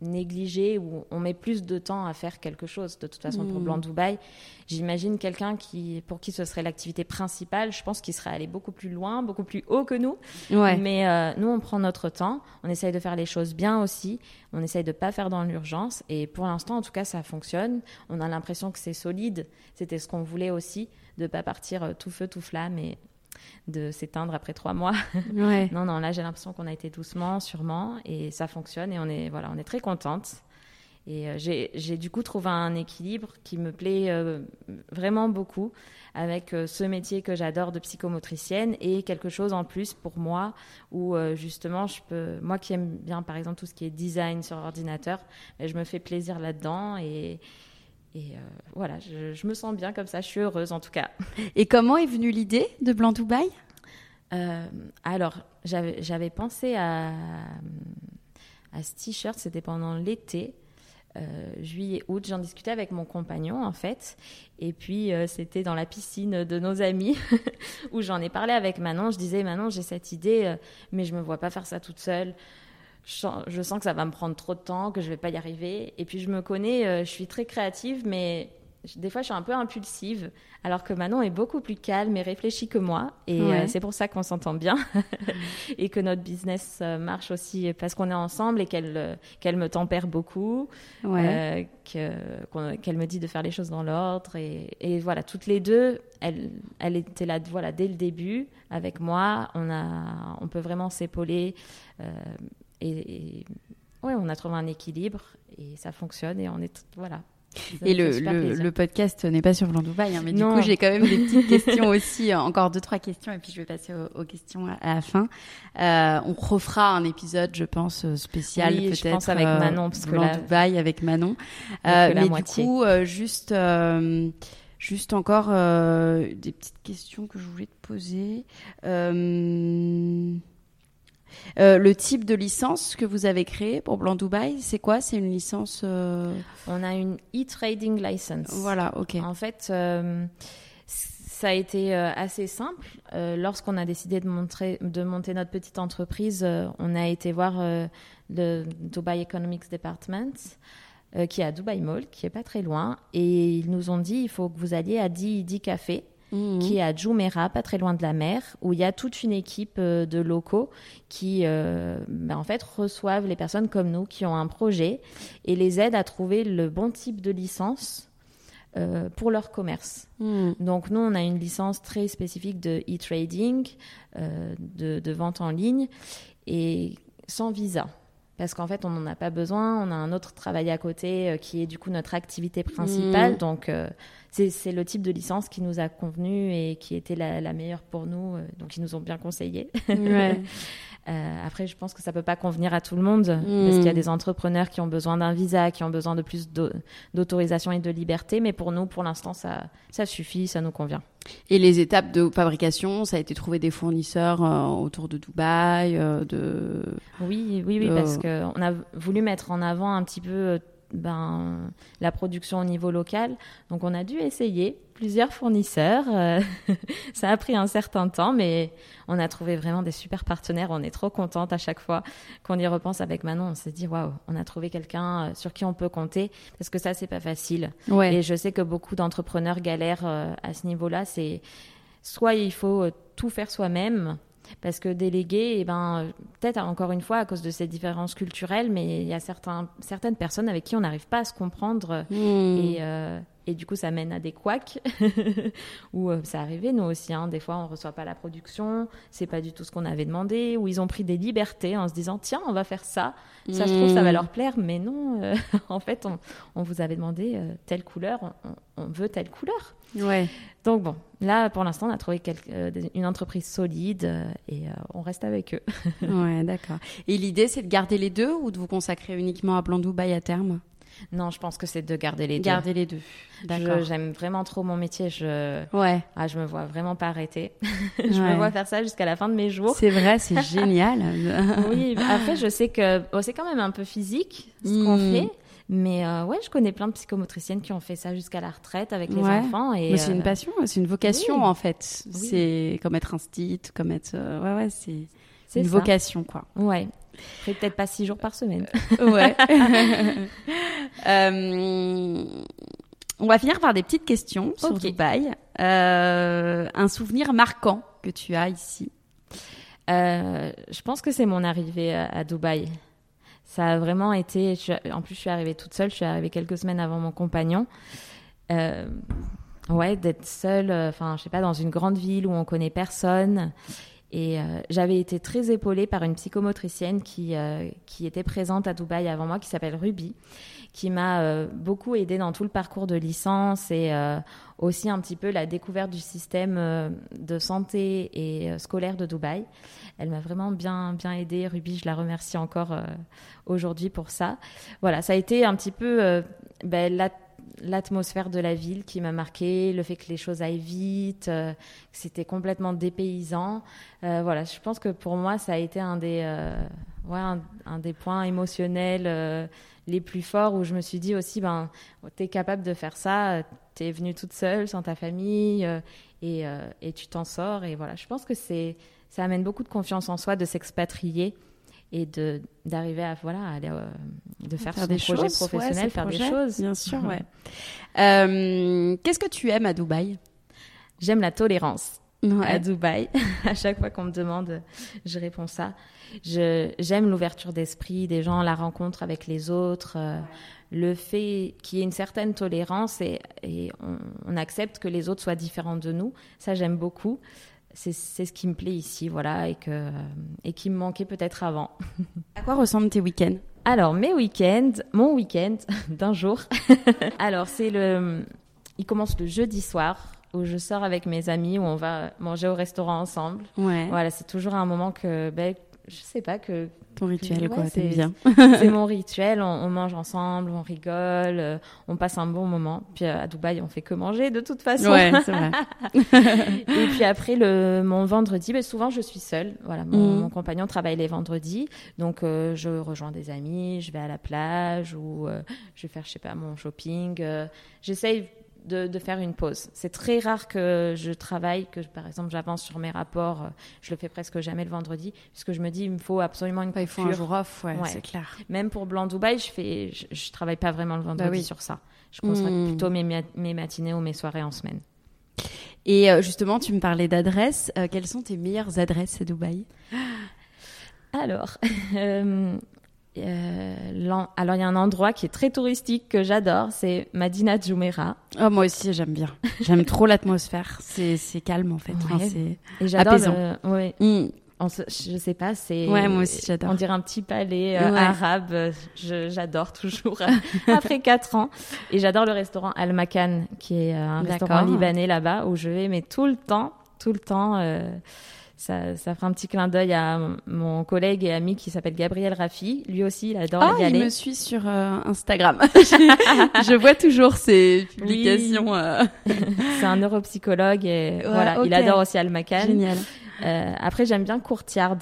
Speaker 4: négligé ou on met plus de temps à faire quelque chose. De toute façon, pour hmm. Blanc Dubaï, j'imagine quelqu'un qui, pour qui ce serait l'activité principale, je pense qu'il serait allé beaucoup plus loin, beaucoup plus haut que nous. Mais euh, nous, on prend notre temps, on essaye de faire les choses bien aussi, on essaye de pas faire dans l'urgence. Et pour l'instant, en tout cas, ça fonctionne. On a l'impression que c'est solide. C'était ce qu'on voulait aussi, de pas partir euh, tout feu, tout flamme et de s'éteindre après trois mois.
Speaker 3: Ouais.
Speaker 4: non, non, là j'ai l'impression qu'on a été doucement, sûrement, et ça fonctionne et on est, voilà, on est très contente. Et euh, j'ai du coup trouvé un équilibre qui me plaît euh, vraiment beaucoup avec euh, ce métier que j'adore de psychomotricienne et quelque chose en plus pour moi où euh, justement je peux, moi qui aime bien par exemple tout ce qui est design sur ordinateur, ben, je me fais plaisir là-dedans et, et euh, voilà, je, je me sens bien comme ça, je suis heureuse en tout cas.
Speaker 3: Et comment est venue l'idée de Blanc Dubaï?
Speaker 4: Euh, alors, j'avais pensé à, à ce t-shirt, c'était pendant l'été, euh, juillet, août. J'en discutais avec mon compagnon, en fait. Et puis, euh, c'était dans la piscine de nos amis où j'en ai parlé avec Manon. Je disais, Manon, j'ai cette idée, euh, mais je me vois pas faire ça toute seule. Je sens, je sens que ça va me prendre trop de temps, que je vais pas y arriver. Et puis, je me connais, euh, je suis très créative, mais des fois, je suis un peu impulsive, alors que Manon est beaucoup plus calme et réfléchie que moi. Et
Speaker 3: Ouais.
Speaker 4: euh, c'est pour ça qu'on s'entend bien et que notre business euh, marche aussi parce qu'on est ensemble et qu'elle qu'elle me tempère beaucoup, euh, qu'elle me dit de faire les choses dans l'ordre. Et, et voilà, toutes les deux, elle, elle était là voilà, dès le début avec moi. On, a, on peut vraiment s'épauler. euh, et, et ouais, on a trouvé un équilibre et ça fonctionne et on est voilà.
Speaker 3: Et le, podcast n'est pas sur Blanc Dubaï, hein, mais du
Speaker 4: Non.
Speaker 3: coup, j'ai quand même des petites questions aussi, euh, encore deux, trois questions, et puis je vais passer aux, aux questions à, la fin. Euh, on refera un épisode, je pense, euh, spécial,
Speaker 4: Oui,
Speaker 3: peut-être.
Speaker 4: je pense avec Manon, parce que
Speaker 3: Blanc
Speaker 4: là-
Speaker 3: Dubaï avec Manon. Euh,
Speaker 4: que
Speaker 3: mais
Speaker 4: moitié.
Speaker 3: du coup, juste, euh, juste encore des petites questions que je voulais te poser. Euh, euh, le type de licence que vous avez créé pour Blanc Dubaï, c'est quoi? C'est une licence. euh,
Speaker 4: On a une e-trading license.
Speaker 3: Voilà, ok.
Speaker 4: En fait, euh, ça a été assez simple. Lorsqu'on a décidé de, montrer, de monter notre petite entreprise, on a été voir le Dubai Economics Department, qui est à Dubai Mall, qui est pas très loin. Et ils nous ont dit il faut que vous alliez à Di Café,
Speaker 3: Mhm.
Speaker 4: qui est à Jumeirah, pas très loin de la mer, où il y a toute une équipe euh, de locaux qui, euh, ben, en fait, reçoivent les personnes comme nous qui ont un projet et les aident à trouver le bon type de licence euh, pour leur commerce.
Speaker 3: Mhm.
Speaker 4: Donc nous, on a une licence très spécifique de e-trading, euh, de, de vente en ligne, et sans visa. Parce qu'en fait, on n'en a pas besoin. On a un autre travail à côté euh, qui est du coup notre activité principale.
Speaker 3: Mhm.
Speaker 4: Donc, c'est le type de licence qui nous a convenu et qui était la, la meilleure pour nous. euh, donc, ils nous ont bien conseillé.
Speaker 3: Ouais.
Speaker 4: Euh, après, je pense que ça peut pas convenir à tout le monde parce
Speaker 3: Mm.
Speaker 4: qu'il y a des entrepreneurs qui ont besoin d'un visa, qui ont besoin de plus d'au- d'autorisation et de liberté. Mais pour nous, pour l'instant, ça, ça suffit, ça nous convient.
Speaker 3: Et les étapes de fabrication, ça a été trouver des fournisseurs euh, autour de Dubaï, euh, de.
Speaker 4: Oui, oui, oui, parce que on a voulu mettre en avant un petit peu ben, la production au niveau local. Donc, on a dû essayer plusieurs fournisseurs. euh, ça a pris un certain temps, mais on a trouvé vraiment des super partenaires. On est trop contente à chaque fois qu'on y repense avec Manon. On s'est dit, waouh, on a trouvé quelqu'un euh, sur qui on peut compter, parce que ça, c'est pas facile.
Speaker 3: Ouais.
Speaker 4: Et je sais que beaucoup d'entrepreneurs galèrent euh, à ce niveau-là. C'est soit il faut tout faire soi-même, parce que déléguer, eh ben, euh, peut-être encore une fois à cause de ces différences culturelles, mais il y a certains, certaines personnes avec qui on n'arrive pas à se comprendre.
Speaker 3: Mhm.
Speaker 4: Et, euh, et du coup, ça mène à des couacs. Ou euh, ça arrivait, nous aussi. hein. Des fois, on reçoit pas la production, c'est pas du tout ce qu'on avait demandé. Ou ils ont pris des libertés en se disant tiens, on va faire ça. Ça se trouve, ça va
Speaker 3: Mhm.
Speaker 4: leur plaire, mais non. euh, en fait, on, on vous avait demandé euh, telle couleur, on, veut telle couleur.
Speaker 3: Ouais.
Speaker 4: Donc bon, là, pour l'instant, on a trouvé euh, une entreprise solide euh, et euh, on reste avec eux.
Speaker 3: ouais, d'accord. Et l'idée, c'est de garder les deux ou de vous consacrer uniquement à Blanc Dubaï à terme?
Speaker 4: Non, je pense que c'est de garder les deux.
Speaker 3: Garder les deux. D'accord.
Speaker 4: J'aime vraiment trop mon métier. Je,
Speaker 3: Ouais.
Speaker 4: ah, je me vois vraiment pas arrêter. je
Speaker 3: Ouais.
Speaker 4: me vois faire ça jusqu'à la fin de mes jours.
Speaker 3: C'est vrai, c'est génial.
Speaker 4: Oui, après, je sais que bon, c'est quand même un peu physique ce qu'on
Speaker 3: Mm.
Speaker 4: fait. Mais euh, ouais, je connais plein de psychomotriciennes qui ont fait ça jusqu'à la retraite avec les
Speaker 3: Ouais.
Speaker 4: enfants. Et,
Speaker 3: Mais c'est une
Speaker 4: euh,
Speaker 3: passion, c'est une vocation
Speaker 4: oui.
Speaker 3: en fait.
Speaker 4: Oui.
Speaker 3: C'est comme être un stit, comme être. euh, Ouais, ouais, c'est une
Speaker 4: ça.
Speaker 3: vocation quoi.
Speaker 4: Ouais. Après, peut-être pas six jours par semaine.
Speaker 3: Ouais. Euh, on va finir par des petites questions sur. Dubaï. Euh, un souvenir marquant que tu as ici.
Speaker 4: Euh, je pense que c'est mon arrivée à, à Dubaï. Ça a vraiment été. je en plus, je suis arrivée toute seule. Je suis arrivée quelques semaines avant mon compagnon. Euh, ouais, d'être seule, enfin, je sais pas, dans une grande ville où on connaît personne. Et j'avais été très épaulée par une psychomotricienne qui, qui était présente à Dubaï avant moi, qui s'appelle Ruby, qui m'a beaucoup aidée dans tout le parcours de licence et aussi un petit peu la découverte du système de santé et scolaire de Dubaï. Elle m'a vraiment bien, bien aidée. Ruby, je la remercie encore euh, aujourd'hui pour ça. Voilà, ça a été un petit peu euh, ben, l'atmosphère de la ville qui m'a marqué, le fait que les choses aillent vite, euh, que c'était complètement dépaysant. voilà, je pense que pour moi, ça a été un des, ouais, un, des points émotionnels les plus forts où je me suis dit aussi, ben, tu es capable de faire ça, tu es venue toute seule, sans ta famille, et, et, tu t'en sors. Et voilà, je pense que c'est ça amène beaucoup de confiance en soi de s'expatrier et de d'arriver à voilà aller, euh, de faire, des projets professionnels, faire des choses.
Speaker 3: Bien sûr, ouais. Euh, qu'est-ce que tu aimes à Dubaï?
Speaker 4: J'aime la tolérance. À Dubaï, à chaque fois qu'on me demande, je réponds ça. j'aime l'ouverture d'esprit des gens, la rencontre avec les autres, euh, le fait qu'il y ait une certaine tolérance et, et on, on, accepte que les autres soient différents de nous. Ça, j'aime beaucoup c'est ce qui me plaît ici, voilà, et, que, et qui me manquait peut-être avant.
Speaker 3: À quoi ressemblent tes week-ends?
Speaker 4: Alors, mes week-ends, mon week-end d'un jour. Alors, c'est le. Il commence le jeudi soir où je sors avec mes amis, où on va manger au restaurant ensemble. Ouais. Voilà, c'est toujours un moment que, ben, je sais pas, que
Speaker 3: ton rituel, quoi, c'est bien.
Speaker 4: c'est mon rituel. On, mange ensemble, on rigole, euh, on passe un bon moment. Puis euh, à Dubaï, on fait que manger de toute façon.
Speaker 3: Ouais, c'est vrai.
Speaker 4: et puis après, le, mon vendredi, ben, souvent je suis seule. Voilà, mon, mm. compagnon travaille les vendredis. Donc euh, je rejoins des amis, je vais à la plage ou je vais faire, je sais pas, mon shopping. J'essaye de, faire une pause. C'est très rare que je travaille, que par exemple j'avance sur mes rapports. Euh, je le fais presque jamais le vendredi, puisque je me dis il me faut absolument une
Speaker 3: Il faut un jour off, ouais, c'est clair.
Speaker 4: Même pour Blanc Dubaï, je fais, je, travaille pas vraiment le bah vendredi sur ça. Je consacre hmm. plutôt mes, mes, matinées ou mes soirées en semaine.
Speaker 3: Et euh, justement, tu me parlais d'adresses. Euh, quelles sont tes meilleures adresses à Dubaï?
Speaker 4: Alors, euh, alors, il y a un endroit qui est très touristique que j'adore, c'est Madina Jumeirah.
Speaker 3: Oh, moi aussi, j'aime bien. J'aime trop l'atmosphère. C'est calme, en fait. c'est
Speaker 4: Et j'adore. Ouais. Mm. je sais pas, c'est.
Speaker 3: Ouais, moi aussi, j'adore.
Speaker 4: On dirait un petit palais euh, arabe. J'adore toujours après quatre ans. Et j'adore le restaurant Al Makan, qui est euh, un restaurant libanais là-bas où je vais, mais tout le temps, tout le temps ça, ça fera un petit clin d'œil à mon collègue et ami qui s'appelle Gabriel Raffi. Lui aussi, il adore
Speaker 3: ah,
Speaker 4: y aller.
Speaker 3: il me suit sur euh, Instagram. je vois toujours ses publications. Euh.
Speaker 4: C'est un neuropsychologue et voilà, il adore aussi Almacan.
Speaker 3: Génial.
Speaker 4: Euh, après, j'aime bien Courtiard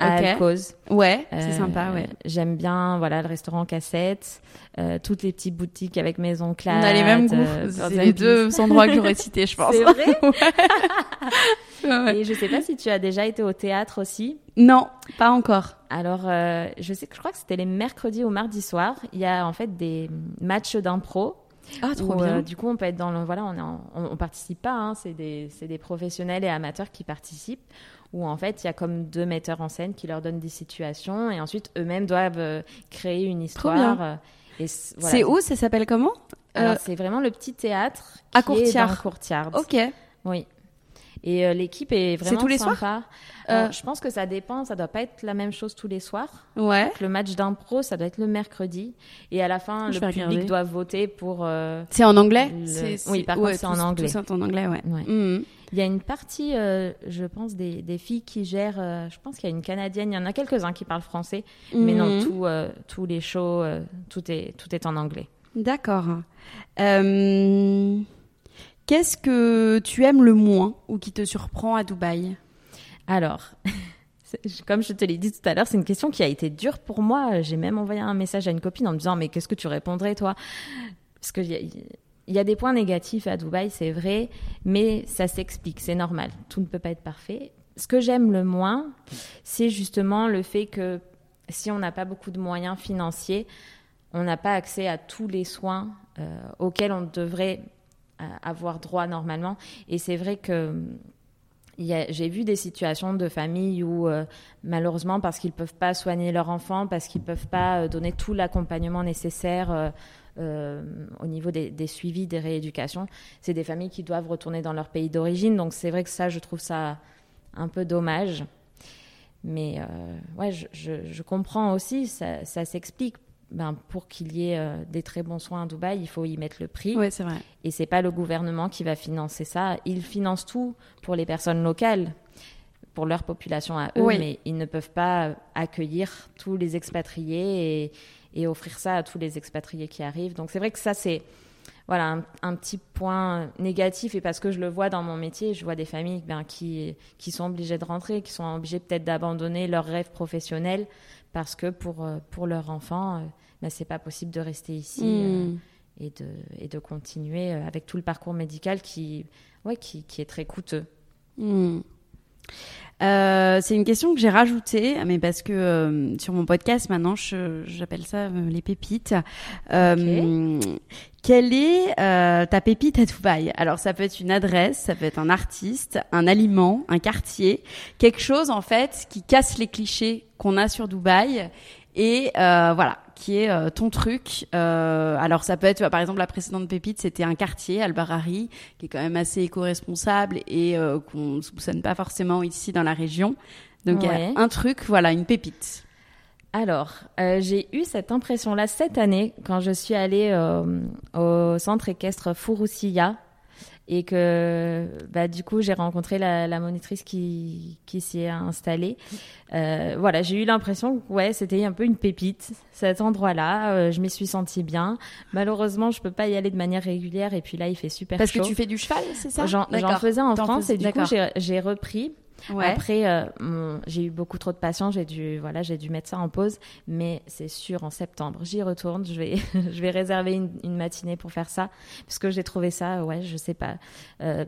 Speaker 4: à okay. Alcoz.
Speaker 3: Ouais, c'est sympa, ouais.
Speaker 4: J'aime bien, voilà, le restaurant cassette, euh, toutes les petites boutiques avec maison claire.
Speaker 3: On a les mêmes goûts. c'est les deux endroits que j'aurais cités, je pense.
Speaker 4: C'est vrai. Et je sais pas si tu as déjà été au théâtre aussi.
Speaker 3: Non, pas encore.
Speaker 4: Alors, euh, je sais que je crois que c'était les mercredis ou mardis soirs. Il y a en fait des matchs d'impro.
Speaker 3: Ah, trop bien. Euh,
Speaker 4: du coup, on peut être dans le. Voilà, on, est on, participe pas, hein, c'est des, des, professionnels et amateurs qui participent. Où en fait, il y a comme deux metteurs en scène qui leur donnent des situations et ensuite eux-mêmes doivent euh, créer une histoire.
Speaker 3: C'est où? Ça s'appelle comment?
Speaker 4: C'est vraiment le petit théâtre
Speaker 3: à Courtiard.
Speaker 4: Courtiard.
Speaker 3: Ok.
Speaker 4: Oui. Et euh, l'équipe est vraiment
Speaker 3: tous les
Speaker 4: sympa.
Speaker 3: soirs
Speaker 4: euh, je pense que ça dépend, ça doit pas être la même chose tous les soirs.
Speaker 3: Ouais.
Speaker 4: le match d'impro, ça doit être le mercredi. Et à la fin, le public doit voter pour. Euh,
Speaker 3: c'est en anglais
Speaker 4: Oui, par contre, c'est en anglais.
Speaker 3: Tout ça en anglais, ouais.
Speaker 4: Mhm. Il y a une partie, je pense, des, des, filles qui gèrent. je pense qu'il y a une canadienne. Il y en a quelques-uns qui parlent français, mais non, tout, tous les shows, tout est tout est en anglais.
Speaker 3: D'accord. Qu'est-ce que tu aimes le moins ou qui te surprend à Dubaï?
Speaker 4: Alors, comme je te l'ai dit tout à l'heure, c'est une question qui a été dure pour moi. J'ai même envoyé un message à une copine en me disant Mais qu'est-ce que tu répondrais, toi? Parce qu'il y, y, a des points négatifs à Dubaï, c'est vrai, mais ça s'explique, c'est normal. Tout ne peut pas être parfait. Ce que j'aime le moins, c'est justement le fait que si on n'a pas beaucoup de moyens financiers, on n'a pas accès à tous les soins euh, auxquels on devrait avoir droit normalement. Et c'est vrai que j'ai vu des situations de famille où, euh, malheureusement, parce qu'ils ne peuvent pas soigner leur enfant, parce qu'ils ne peuvent pas euh, donner tout l'accompagnement nécessaire euh, au niveau des, suivis, des rééducations, c'est des familles qui doivent retourner dans leur pays d'origine. Donc c'est vrai que ça, je trouve ça un peu dommage. Mais ouais, je, comprends aussi, ça s'explique ben, pour qu'il y ait euh, des très bons soins à Dubaï, il faut y mettre le prix.
Speaker 3: Oui, c'est vrai.
Speaker 4: Et c'est pas le gouvernement qui va financer ça. Il finance tout pour les personnes locales, pour leur population à eux, mais ils ne peuvent pas accueillir tous les expatriés et, et, offrir ça à tous les expatriés qui arrivent. Donc c'est vrai que ça, c'est voilà un, petit point négatif et parce que je le vois dans mon métier, je vois des familles ben, qui, qui sont obligées de rentrer, qui sont obligées peut-être d'abandonner leur rêve professionnel parce que pour, euh, pour leur enfant, euh, ben, c'est pas possible de rester ici euh, hmm. et, de, et de continuer avec tout le parcours médical qui, ouais, qui, qui est très coûteux.
Speaker 3: Hmm. c'est une question que j'ai rajoutée, mais parce que sur mon podcast maintenant, j'appelle ça les pépites. Quelle est ta pépite à Dubaï? Alors ça peut être une adresse, ça peut être un artiste, un aliment, un quartier, quelque chose en fait qui casse les clichés qu'on a sur Dubaï et euh, voilà qui est euh, ton truc. Euh, alors ça peut être, par exemple, la précédente pépite, c'était un quartier, Albarari, qui est quand même assez éco-responsable et qu'on ne soupçonne pas forcément ici dans la région. Donc un truc, voilà, une pépite.
Speaker 4: Alors, j'ai eu cette impression-là cette année quand je suis allée au centre équestre Fouroussia et que bah, du coup j'ai rencontré la, la, monitrice qui, qui s'y est installée. Euh, voilà, j'ai eu l'impression que ouais, c'était un peu une pépite cet endroit-là. Euh, je m'y suis sentie bien. Malheureusement, je peux pas y aller de manière régulière et puis là il fait super
Speaker 3: Parce
Speaker 4: chaud.
Speaker 3: Parce que tu fais du cheval, c'est ça?
Speaker 4: J'en faisais en France et du coup j'ai repris. Après, euh, j'ai eu beaucoup trop de patience, j'ai dû, voilà, j'ai dû mettre ça en pause, mais c'est sûr, en septembre, j'y retourne, je vais, je vais réserver une, matinée pour faire ça, parce que j'ai trouvé ça, ouais, je sais pas. Il euh,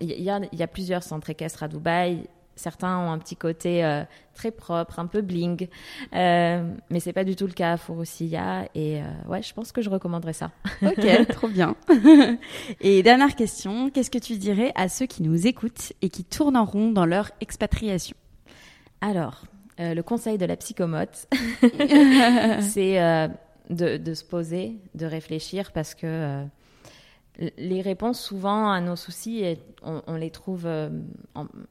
Speaker 4: y a plusieurs centres équestres à Dubaï, Certains ont un petit côté euh, très propre, un peu bling, euh, mais c'est pas du tout le cas à Fouroussia. Et euh, ouais, je pense que je recommanderais ça.
Speaker 3: Ok, trop bien. et dernière question, qu'est-ce que tu dirais à ceux qui nous écoutent et qui tournent en rond dans leur expatriation?
Speaker 4: Alors, le conseil de la psychomote, c'est de, de, se poser, de réfléchir, parce que les réponses souvent à nos soucis, on, les trouve euh,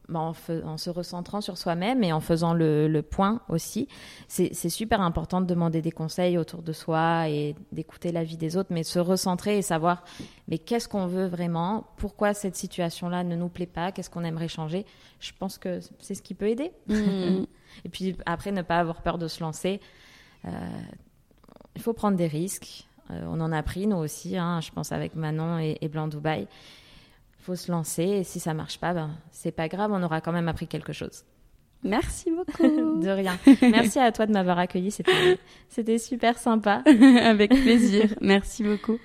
Speaker 4: bah, en, se recentrant sur soi-même et en faisant le, point aussi. C'est super important de demander des conseils autour de soi et d'écouter la vie des autres, mais se recentrer et savoir mais qu'est-ce qu'on veut vraiment, pourquoi cette situation-là ne nous plaît pas, qu'est-ce qu'on aimerait changer? Je pense que c'est ce qui peut aider. Mmh. et puis après, ne pas avoir peur de se lancer. Euh, il faut prendre des risques on en a pris, nous aussi, hein, je pense avec Manon et, Blanc Dubaï. Il faut se lancer et si ça marche pas, ben, c'est pas grave, on aura quand même appris quelque chose.
Speaker 3: Merci beaucoup.
Speaker 4: de rien. Merci à toi de m'avoir accueilli, c'était super sympa.
Speaker 3: avec plaisir. Merci beaucoup.